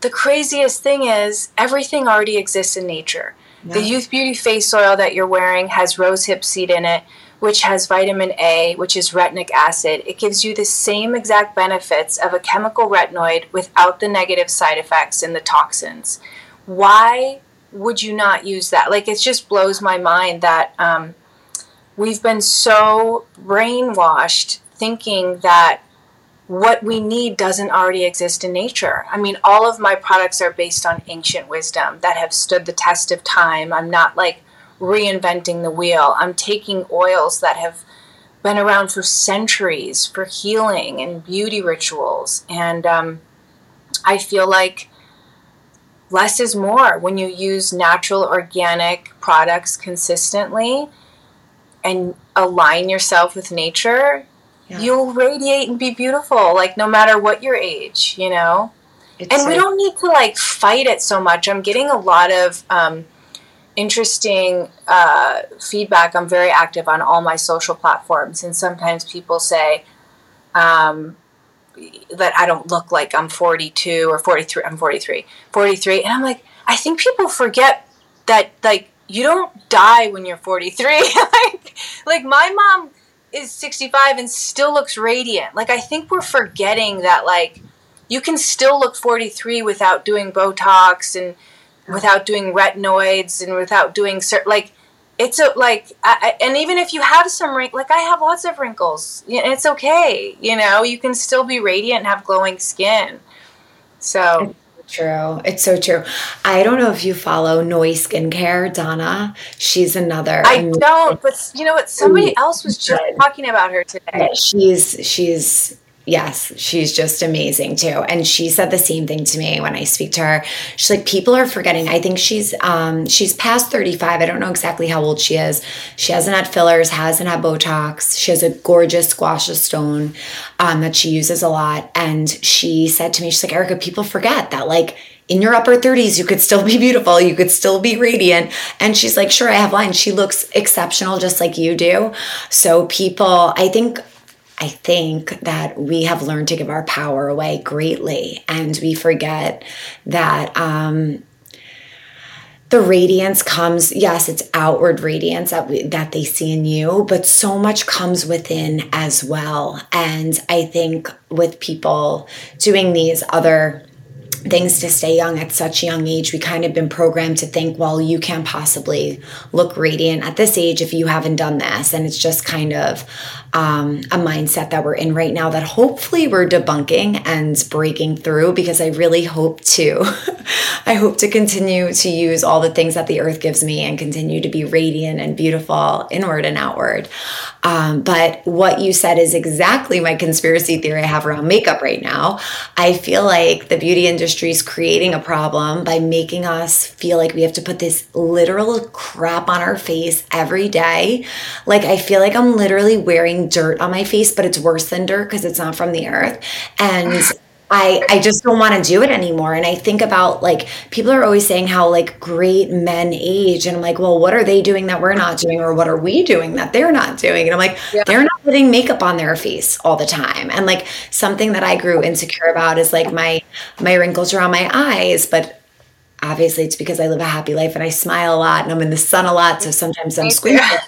the craziest thing is everything already exists in nature. Yeah. The Youth Beauty face oil that you're wearing has rosehip seed in it, which has vitamin A, which is retinic acid. It gives you the same exact benefits of a chemical retinoid without the negative side effects and the toxins. Why would you not use that? Like, it just blows my mind that um, we've been so brainwashed thinking that what we need doesn't already exist in nature. I mean, all of my products are based on ancient wisdom that have stood the test of time. I'm not like reinventing the wheel. I'm taking oils that have been around for centuries for healing and beauty rituals. And um, I feel like less is more when you use natural organic products consistently and align yourself with nature yeah. you'll radiate and be beautiful, like no matter what your age, you know? It's and we don't need to like fight it so much. I'm getting a lot of um, interesting uh, feedback. I'm very active on all my social platforms, and sometimes people say um, that I don't look like I'm 42 or 43. I'm 43, 43, and I'm like, I think people forget that like you don't die when you're 43. like, like my mom is 65 and still looks radiant. Like I think we're forgetting that like you can still look 43 without doing Botox and without doing retinoids and without doing certain like it's a like I, and even if you have some wrinkles like i have lots of wrinkles it's okay you know you can still be radiant and have glowing skin so true. It's so true. I don't know if you follow Noi Skincare, Donna. She's another. I don't, but you know what? Somebody else was just talking about her today. She's she's Yes, she's just amazing too. And she said the same thing to me when I speak to her. She's like, people are forgetting. I think she's um she's past 35. I don't know exactly how old she is. She hasn't had fillers, hasn't had Botox. She has a gorgeous gua sha stone um, that she uses a lot. And she said to me, she's like, Erica, people forget that like in your upper 30s, you could still be beautiful. You could still be radiant. And she's like, sure, I have lines. She looks exceptional just like you do. So people, I think I think that we have learned to give our power away greatly, and we forget that um, the radiance comes. Yes, it's outward radiance that we, that they see in you, but so much comes within as well. And I think with people doing these other things to stay young at such a young age we kind of been programmed to think well you can't possibly look radiant at this age if you haven't done this and it's just kind of um, a mindset that we're in right now that hopefully we're debunking and breaking through because I really hope to. I hope to continue to use all the things that the earth gives me and continue to be radiant and beautiful inward and outward. Um, but what you said is exactly my conspiracy theory I have around makeup right now. I feel like the beauty industry is creating a problem by making us feel like we have to put this literal crap on our face every day. Like, I feel like I'm literally wearing dirt on my face, but it's worse than dirt because it's not from the earth. And I, I just don't want to do it anymore. And I think about like people are always saying how like great men age. And I'm like, well, what are they doing that we're not doing? Or what are we doing that they're not doing? And I'm like, yeah. they're not putting makeup on their face all the time. And like something that I grew insecure about is like my my wrinkles around my eyes, but obviously it's because I live a happy life and I smile a lot and I'm in the sun a lot. So sometimes I'm squinting.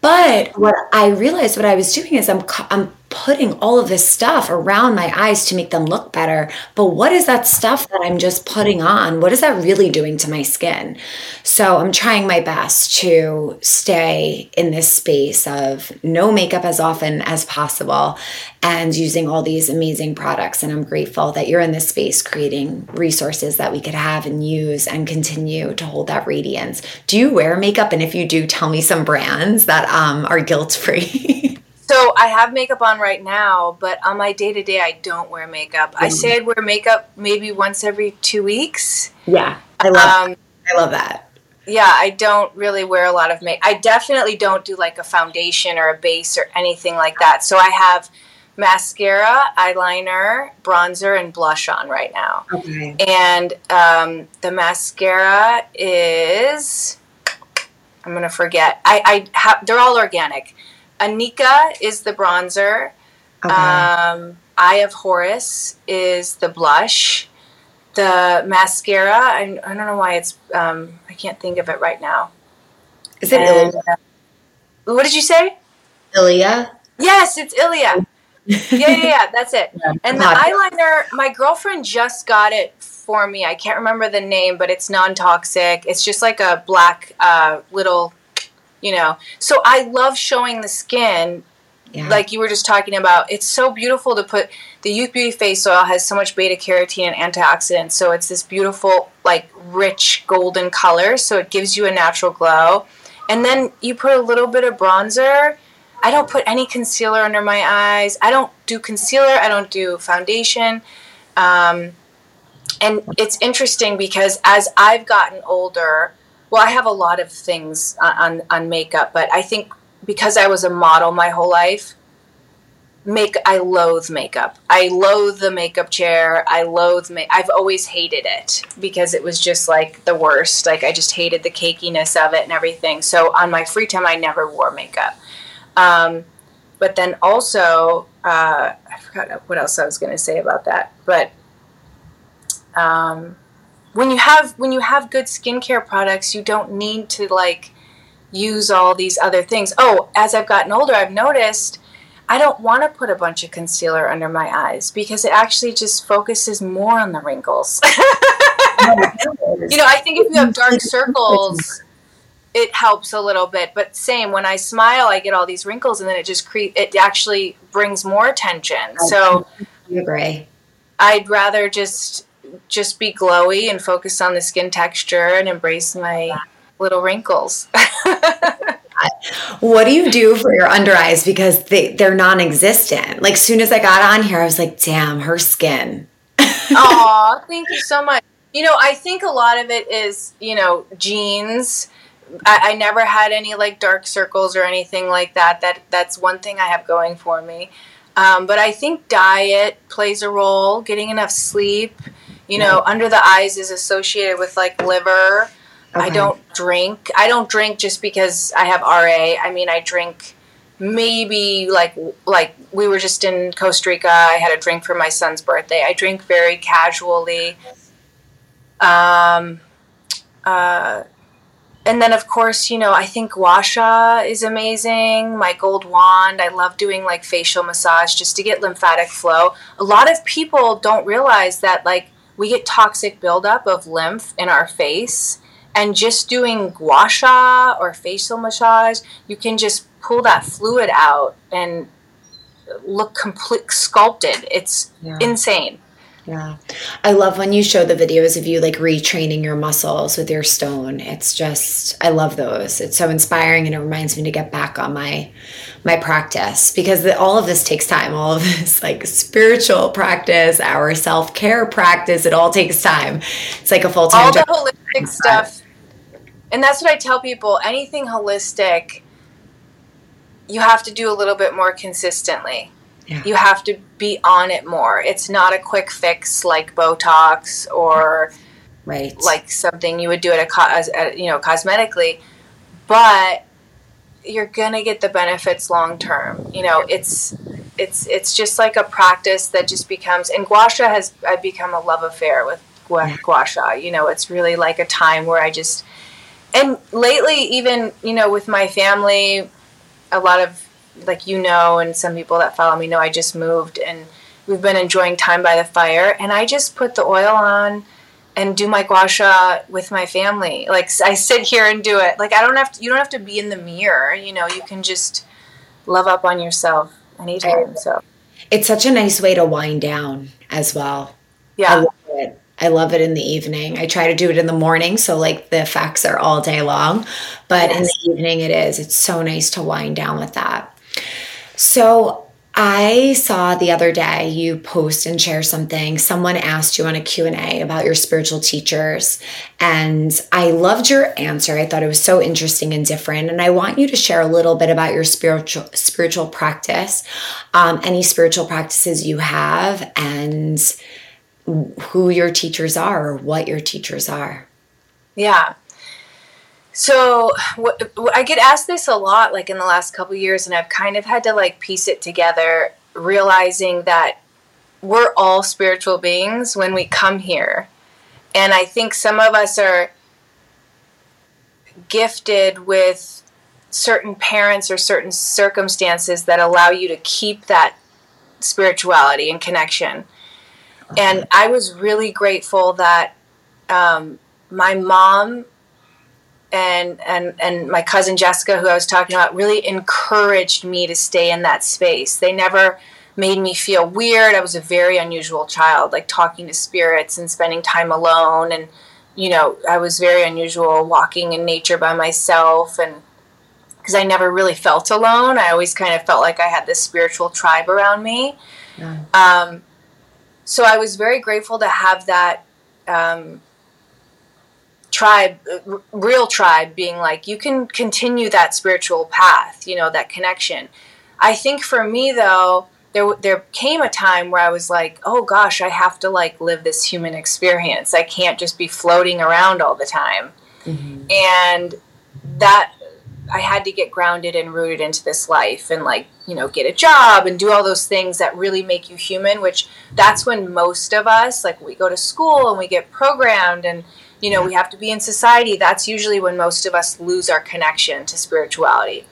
But what I realized what I was doing is I'm I'm putting all of this stuff around my eyes to make them look better. But what is that stuff that I'm just putting on? What is that really doing to my skin? So I'm trying my best to stay in this space of no makeup as often as possible and using all these amazing products. And I'm grateful that you're in this space creating resources that we could have and use and continue to hold that radiance. Do you wear makeup? And if you do, tell me some brands that um, are guilt free. So I have makeup on right now, but on my day to day, I don't wear makeup. Mm-hmm. I say I'd wear makeup maybe once every two weeks. Yeah, I love. Um, I love that. yeah, I don't really wear a lot of make. I definitely don't do like a foundation or a base or anything like that. So I have mascara, eyeliner, bronzer, and blush on right now. Okay. And um, the mascara is I'm gonna forget. I I have they're all organic. Anika is the bronzer. Okay. Um, Eye of Horus is the blush. The mascara, I, I don't know why it's, um, I can't think of it right now. Is it And, Ilia? uh, what did you say? Ilia? Yes, it's Ilia. yeah, yeah, yeah, that's it. And the eyeliner, my girlfriend just got it for me. I can't remember the name, but it's non toxic. It's just like a black uh, little, you know. So I love showing the skin Yeah. like you were just talking about, it's so beautiful to put the Youth Beauty Face Oil has so much beta carotene and antioxidants. So it's this beautiful, like rich golden color. So it gives you a natural glow. And then you put a little bit of bronzer. I don't put any concealer under my eyes. I don't do concealer. I don't do foundation. Um, and it's interesting because as I've gotten older, well, I have a lot of things on, on, makeup, but I think because I was a model my whole life, make I loathe makeup. I loathe the makeup chair. I loathe make. I've always hated it because it was just like the worst. Like I just hated the cakiness of it and everything. So on my free time, I never wore makeup. Um, but then also, uh, I forgot what else I was going to say about that. But um, when you have when you have good skincare products, you don't need to like use all these other things. Oh, as I've gotten older, I've noticed I don't want to put a bunch of concealer under my eyes because it actually just focuses more on the wrinkles. you know, I think if you have dark circles, it helps a little bit. But same, when I smile, I get all these wrinkles, and then it just cre- it actually brings more attention. So I agree. I'd rather just just be glowy and focus on the skin texture and embrace my little wrinkles. What do you do for your under eyes? Because they, they're non existent. Like, soon as I got on here, I was like, damn, her skin. Aw, thank you so much. You know, I think a lot of it is, you know, genes. I, I never had any like dark circles or anything like that. That that's one thing I have going for me. Um, but I think diet plays a role. Getting enough sleep. You know, under the eyes is associated with like liver. I don't drink. I don't drink just because I have RA. I mean, I drink maybe like like we were just in Costa Rica. I had a drink for my son's birthday. I drink very casually. Um, uh, and then of course, you know, I think gua sha is amazing. My gold wand. I love doing like facial massage just to get lymphatic flow. A lot of people don't realize that like we get toxic buildup of lymph in our face and just doing gua sha or facial massage, you can just pull that fluid out and look complete sculpted. It's Yeah. insane. Yeah. I love when you show the videos of you like retraining your muscles with your stone. It's just I love those. It's so inspiring and it reminds me to get back on my my practice because the, all of this takes time. All of this like spiritual practice, our self-care practice, it all takes time. It's like a full-time All the job. holistic stuff. And that's what I tell people anything holistic, you have to do a little bit more consistently. Yeah. You have to be on it more. It's not a quick fix like Botox or right. like something you would do at a, co- as, at, you know cosmetically but you're gonna get the benefits long term you know it's it's it's just like a practice that just becomes and gua sha has i've become a love affair with gua, gua sha you know it's really like a time where i just and lately even you know with my family a lot of like you know and some people that follow me know i just moved and we've been enjoying time by the fire and i just put the oil on and do my gua sha with my family. Like I sit here and do it. Like I don't have to. You don't have to be in the mirror. You know, you can just love up on yourself anytime. So it's such a nice way to wind down as well. Yeah. I love it. I love it in the evening. I try to do it in the morning, so like the effects are all day long. But in the evening, it is. It's so nice to wind down with that. So I saw the other day you post and share something. Someone asked you on a Q&A about your spiritual teachers and I loved your answer. I thought it was so interesting and different and I want you to share a little bit about your spiritual spiritual practice, um, any spiritual practices you have and who your teachers are or what your teachers are. Yeah. So I get asked this a lot, like in the last couple years, and I've kind of had to like piece it together, realizing that we're all spiritual beings when we come here, and I think some of us are gifted with certain parents or certain circumstances that allow you to keep that spirituality and connection. And I was really grateful that um, my mom and and and my cousin Jessica, who I was talking about, really encouraged me to stay in that space. They never made me feel weird. I was a very unusual child, like talking to spirits and spending time alone, and you know, I was very unusual, walking in nature by myself, and because I never really felt alone, I always kind of felt like I had this spiritual tribe around me. Yeah. Um, so I was very grateful to have that. Um, tribe real tribe being like you can continue that spiritual path you know that connection. I think for me though there there came a time where i was like oh gosh i have to like live this human experience. I can't just be floating around all the time. Mm-hmm. and that i had to get grounded and rooted into this life and like you know get a job and do all those things that really make you human which that's when most of us like we go to school and we get programmed and you know, we have to be in society. That's usually when most of us lose our connection to spirituality.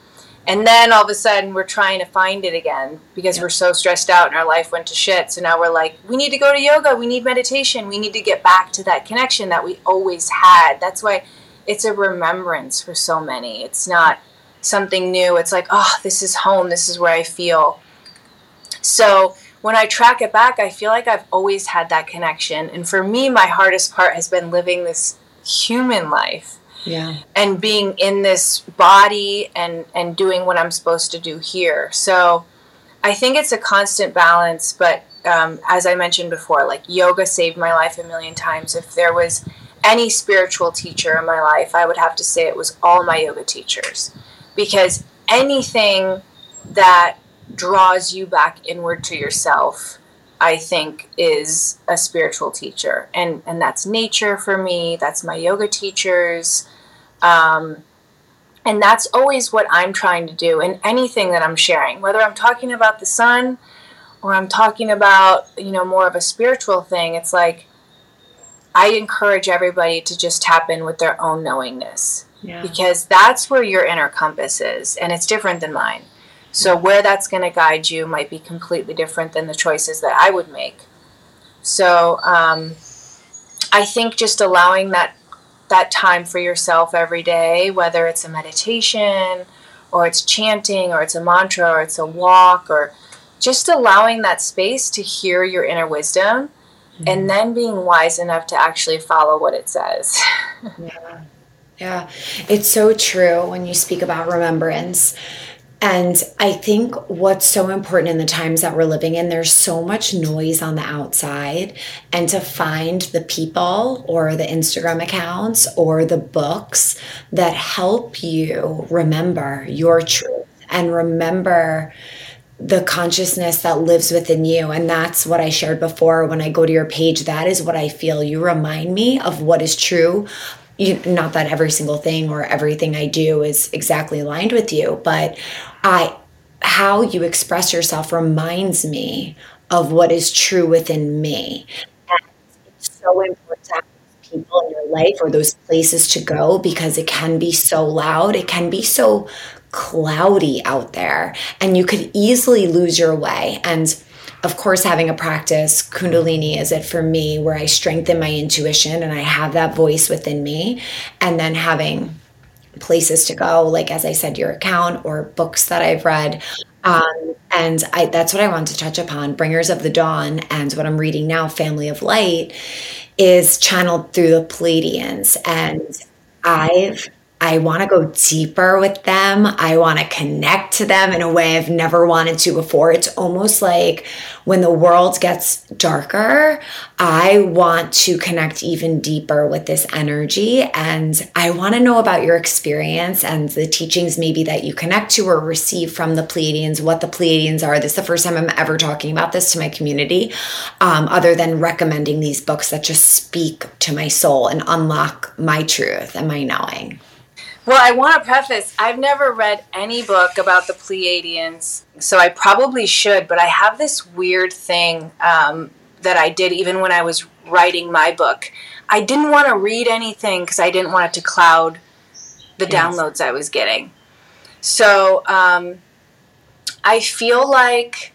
And then all of a sudden we're trying to find it again because yeah. we're so stressed out and our life went to shit. So now we're like, we need to go to yoga, we need meditation, we need to get back to that connection that we always had. That's why it's a remembrance for so many. It's not something new. It's like, oh, this is home, this is where I feel. So when I track it back, I feel like I've always had that connection. And for me, my hardest part has been living this human life. Yeah. And being in this body and and doing what I'm supposed to do here. So I think it's a constant balance, but um, as I mentioned before, like yoga saved my life a million times. If there was any spiritual teacher in my life, I would have to say it was all my yoga teachers. Because anything that draws you back inward to yourself i think is a spiritual teacher. And and that's nature for me. That's my yoga teachers. Um, and that's always what i'm trying to do in anything that i'm sharing whether i'm talking about the sun or i'm talking about you know more of a spiritual thing. It's like i encourage everybody to just tap in with their own knowingness yeah. because that's where your inner compass is and it's different than mine so where that's going to guide you might be completely different than the choices that I would make. So um, I think just allowing that that time for yourself every day, whether it's a meditation or it's chanting or it's a mantra or it's a walk or just allowing that space to hear your inner wisdom mm-hmm. and then being wise enough to actually follow what it says. yeah. Yeah. It's so true when you speak about remembrance and I think what's so important in the times that we're living in, there's so much noise on the outside. And to find the people or the Instagram accounts or the books that help you remember your truth and remember the consciousness that lives within you. And that's what I shared before when I go to your page. That is what I feel. You remind me of what is true you, not that every single thing or everything I do is exactly aligned with you, but I how you express yourself reminds me of what is true within me. And it's so important to have people in your life or those places to go because it can be so loud, it can be so cloudy out there, and you could easily lose your way. And of course, having a practice, Kundalini is it for me, where I strengthen my intuition and I have that voice within me. And then having places to go, like as I said, your account or books that I've read. Um, and I, that's what I want to touch upon. Bringers of the Dawn and what I'm reading now, Family of Light, is channeled through the Pleiadians. And I've I want to go deeper with them. I want to connect to them in a way I've never wanted to before. It's almost like when the world gets darker, I want to connect even deeper with this energy. And I want to know about your experience and the teachings maybe that you connect to or receive from the Pleiadians, what the Pleiadians are. This is the first time I'm ever talking about this to my community, um, other than recommending these books that just speak to my soul and unlock my truth and my knowing. Well, I want to preface I've never read any book about the Pleiadians, so I probably should, but I have this weird thing um, that I did even when I was writing my book. I didn't want to read anything because I didn't want it to cloud the yes. downloads I was getting. So um, I feel like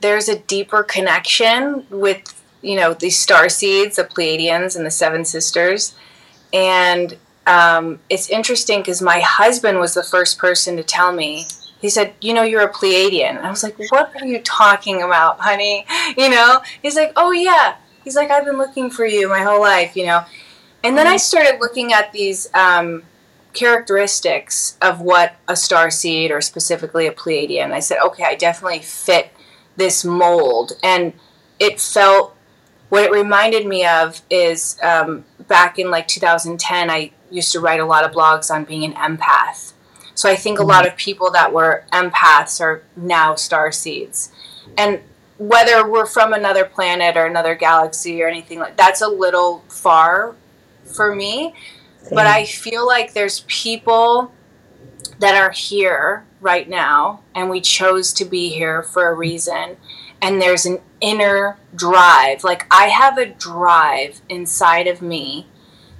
there's a deeper connection with, you know, these star seeds, the Pleiadians and the Seven Sisters. And um, it's interesting because my husband was the first person to tell me. He said, "You know, you're a Pleiadian." I was like, "What are you talking about, honey?" You know. He's like, "Oh yeah." He's like, "I've been looking for you my whole life," you know. And then I started looking at these um, characteristics of what a star seed or specifically a Pleiadian. I said, "Okay, I definitely fit this mold," and it felt what it reminded me of is um, back in like 2010 i used to write a lot of blogs on being an empath. So I think a lot mm-hmm. of people that were empaths are now star seeds. And whether we're from another planet or another galaxy or anything like that's a little far for me. Same. But I feel like there's people that are here right now and we chose to be here for a reason and there's an inner drive like i have a drive inside of me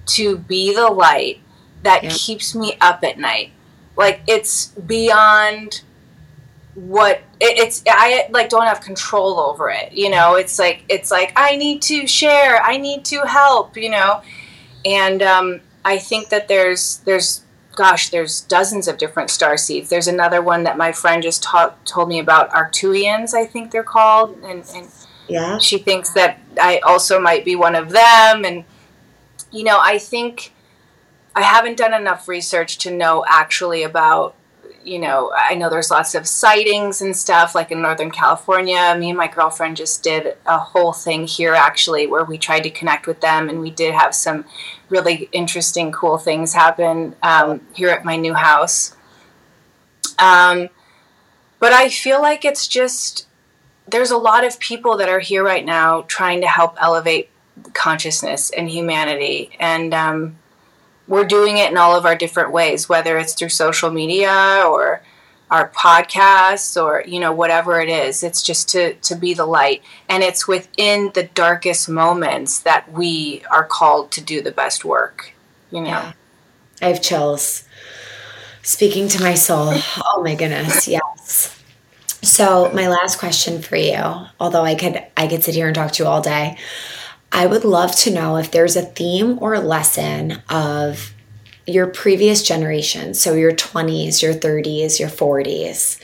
to be the light that yep. keeps me up at night. Like it's beyond what it, it's I like don't have control over it. You know, it's like it's like I need to share, I need to help, you know. And um, I think that there's there's gosh, there's dozens of different star seeds. There's another one that my friend just taught, told me about Arcturians, I think they're called, and, and yeah, she thinks that I also might be one of them, and you know, I think I haven't done enough research to know actually about, you know, I know there's lots of sightings and stuff like in Northern California. Me and my girlfriend just did a whole thing here actually where we tried to connect with them and we did have some really interesting, cool things happen um, here at my new house. Um, but I feel like it's just, there's a lot of people that are here right now trying to help elevate consciousness and humanity. And um, we're doing it in all of our different ways, whether it's through social media or our podcasts or you know whatever it is. It's just to to be the light. And it's within the darkest moments that we are called to do the best work you know? Yeah. i have chills speaking to my soul oh my goodness yes. So my last question for you although i could i could sit here and talk to you all day I would love to know if there's a theme or a lesson of your previous generation, so your 20s, your 30s, your 40s.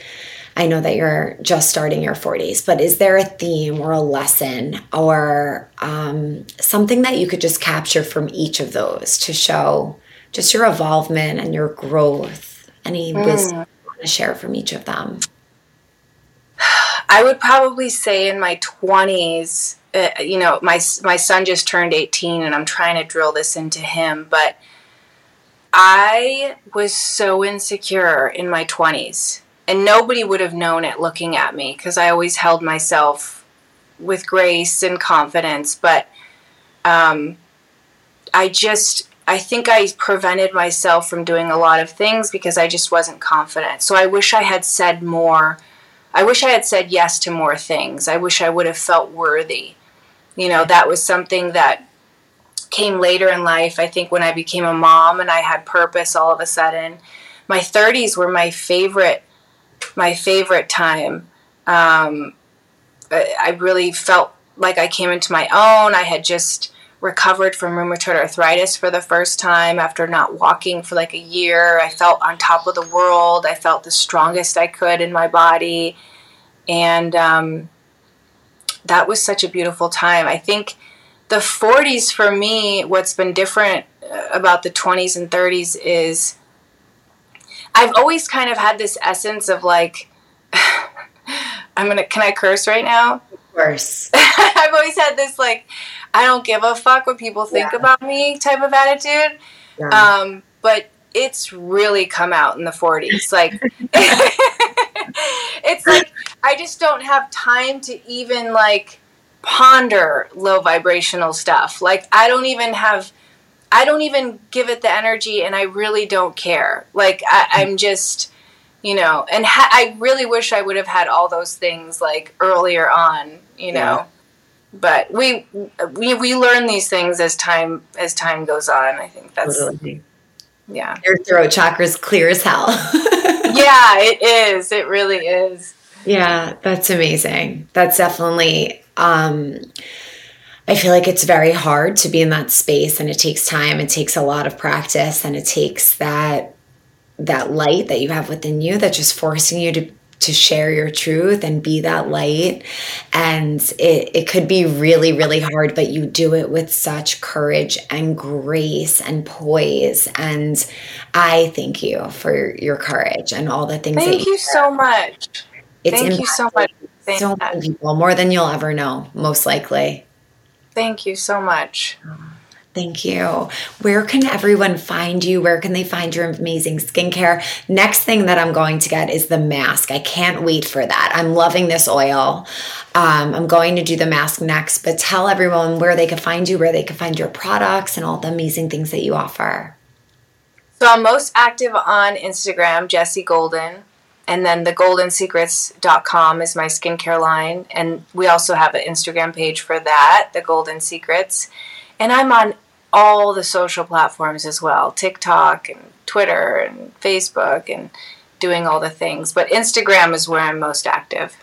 I know that you're just starting your 40s, but is there a theme or a lesson or um, something that you could just capture from each of those to show just your evolvement and your growth? Any mm. wisdom you want to share from each of them? I would probably say in my 20s, uh, you know, my my son just turned 18 and I'm trying to drill this into him, but I was so insecure in my 20s and nobody would have known it looking at me because I always held myself with grace and confidence, but um, I just I think I prevented myself from doing a lot of things because I just wasn't confident. So I wish I had said more. I wish I had said yes to more things. I wish I would have felt worthy. You know, that was something that came later in life. I think when I became a mom and I had purpose all of a sudden. My 30s were my favorite my favorite time. Um, I really felt like I came into my own. I had just recovered from rheumatoid arthritis for the first time after not walking for like a year. I felt on top of the world. I felt the strongest I could in my body. And um, that was such a beautiful time. I think the 40s for me, what's been different about the 20s and 30s is I've always kind of had this essence of like I'm gonna can I curse right now? Course. I've always had this like I don't give a fuck what people think Yeah. about me type of attitude. Yeah. Um, but it's really come out in the 40s. Like it's like I just don't have time to even like ponder low vibrational stuff. Like I don't even have I don't even give it the energy and I really don't care. Like I, I'm just you know, and ha- I really wish I would have had all those things like earlier on, you know. Yeah. But we we we learn these things as time as time goes on. I think that's Totally. yeah. Your throat chakra's clear as hell. Yeah, it is. It really is. Yeah, that's amazing. That's definitely um I feel like it's very hard to be in that space and it takes time, it takes a lot of practice and it takes that that light that you have within you that's just forcing you to to share your truth and be that light and it, it could be really really hard but you do it with such courage and grace and poise and i thank you for your courage and all the things Thank you so much. it's Thank you so much. so many people, more than you'll ever know, most likely. Thank you so much. Um, Thank you. Where can everyone find you? Where can they find your amazing skincare? Next thing that I'm going to get is the mask. I can't wait for that. I'm loving this oil. Um, I'm going to do the mask next, but tell everyone where they can find you, where they can find your products, and all the amazing things that you offer. So I'm most active on Instagram, Jesse Golden. And then the goldensecrets.com is my skincare line. And we also have an Instagram page for that, the Golden Secrets. And I'm on all the social platforms as well TikTok and Twitter and Facebook and doing all the things. But Instagram is where I'm most active.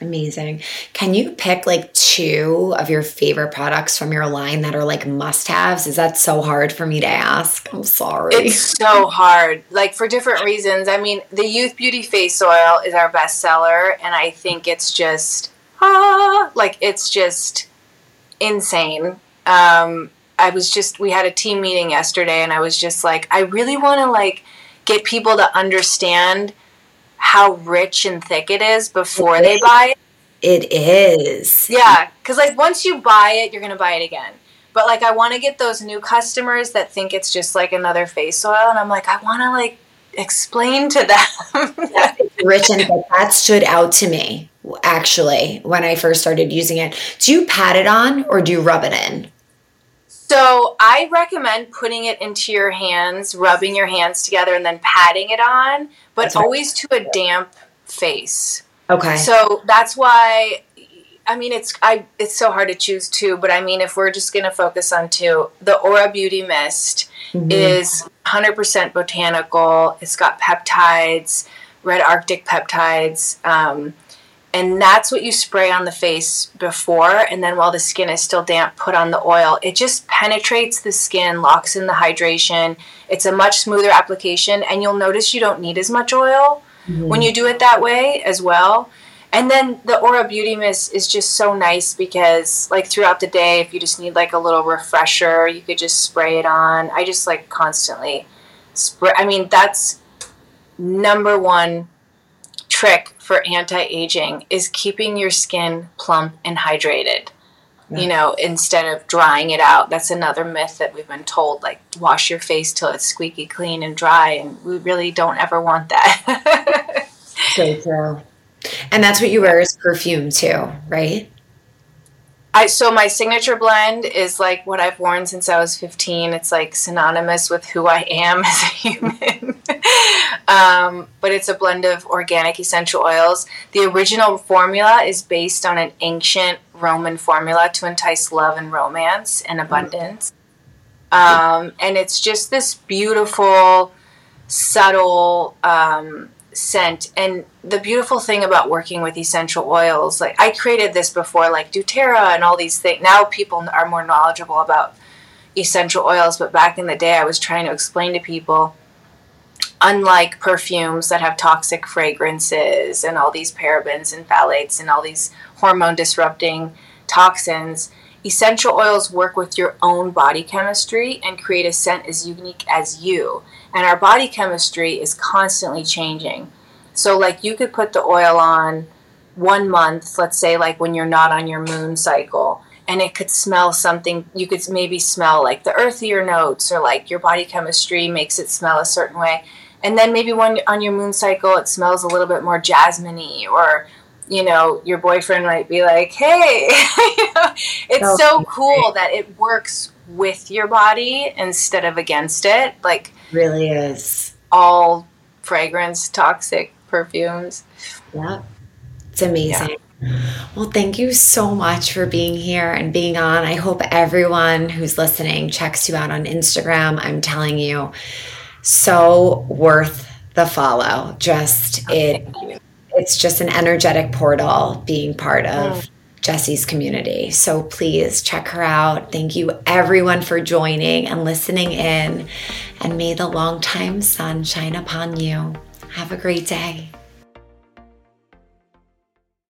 Amazing. Can you pick like two of your favorite products from your line that are like must haves? Is that so hard for me to ask? I'm sorry. It's so hard, like for different reasons. I mean, the Youth Beauty Face Oil is our best seller, and I think it's just ah, like it's just insane. Um, I was just we had a team meeting yesterday, and I was just like, I really want to like get people to understand how rich and thick it is before they buy it. it is. Yeah, because like once you buy it, you're gonna buy it again. But like I want to get those new customers that think it's just like another face oil, and I'm like, I want to like explain to them. Rich and thick. That stood out to me actually when I first started using it. Do you pat it on or do you rub it in? So I recommend putting it into your hands, rubbing your hands together, and then patting it on, but That's always to a damp face. Okay. So that's why I mean it's I it's so hard to choose two, but I mean if we're just gonna focus on two, the Aura Beauty Mist Mhm. is 100% botanical. It's got peptides, red Arctic peptides, um, and that's what you spray on the face before. And then while the skin is still damp, put on the oil. It just penetrates the skin, locks in the hydration. It's a much smoother application, and you'll notice you don't need as much oil mm-hmm. when you do it that way as well. And then the Aura Beauty Mist is just so nice because, like, throughout the day, if you just need like a little refresher, you could just spray it on. I just like constantly spray. I mean, that's number one trick for anti aging is keeping your skin plump and hydrated. You know, instead of drying it out. That's another myth that we've been told like, wash your face till it's squeaky clean and dry. And we really don't ever want that. So true. And that's what you wear as perfume too, right? I so my signature blend is like what I've worn since I was 15. It's like synonymous with who I am as a human. um, but it's a blend of organic essential oils. The original formula is based on an ancient Roman formula to entice love and romance and abundance. Um, and it's just this beautiful, subtle um, scent. And the beautiful thing about working with essential oils, like I created this before, like doTERRA and all these things. Now people are more knowledgeable about essential oils, but back in the day, I was trying to explain to people. Unlike perfumes that have toxic fragrances and all these parabens and phthalates and all these hormone disrupting toxins, essential oils work with your own body chemistry and create a scent as unique as you. And our body chemistry is constantly changing. So, like, you could put the oil on one month, let's say, like when you're not on your moon cycle, and it could smell something. You could maybe smell like the earthier notes, or like your body chemistry makes it smell a certain way. And then maybe when on your moon cycle, it smells a little bit more jasmine or you know, your boyfriend might be like, "Hey, it's oh, so cool that it works with your body instead of against it." Like, really is all fragrance toxic perfumes. Yeah, it's amazing. Yeah. Well, thank you so much for being here and being on. I hope everyone who's listening checks you out on Instagram. I'm telling you, so worth the follow. Just oh, it it's just an energetic portal being part of oh. Jesse's community. So please check her out. Thank you everyone for joining and listening in. And may the long time sun shine upon you. Have a great day.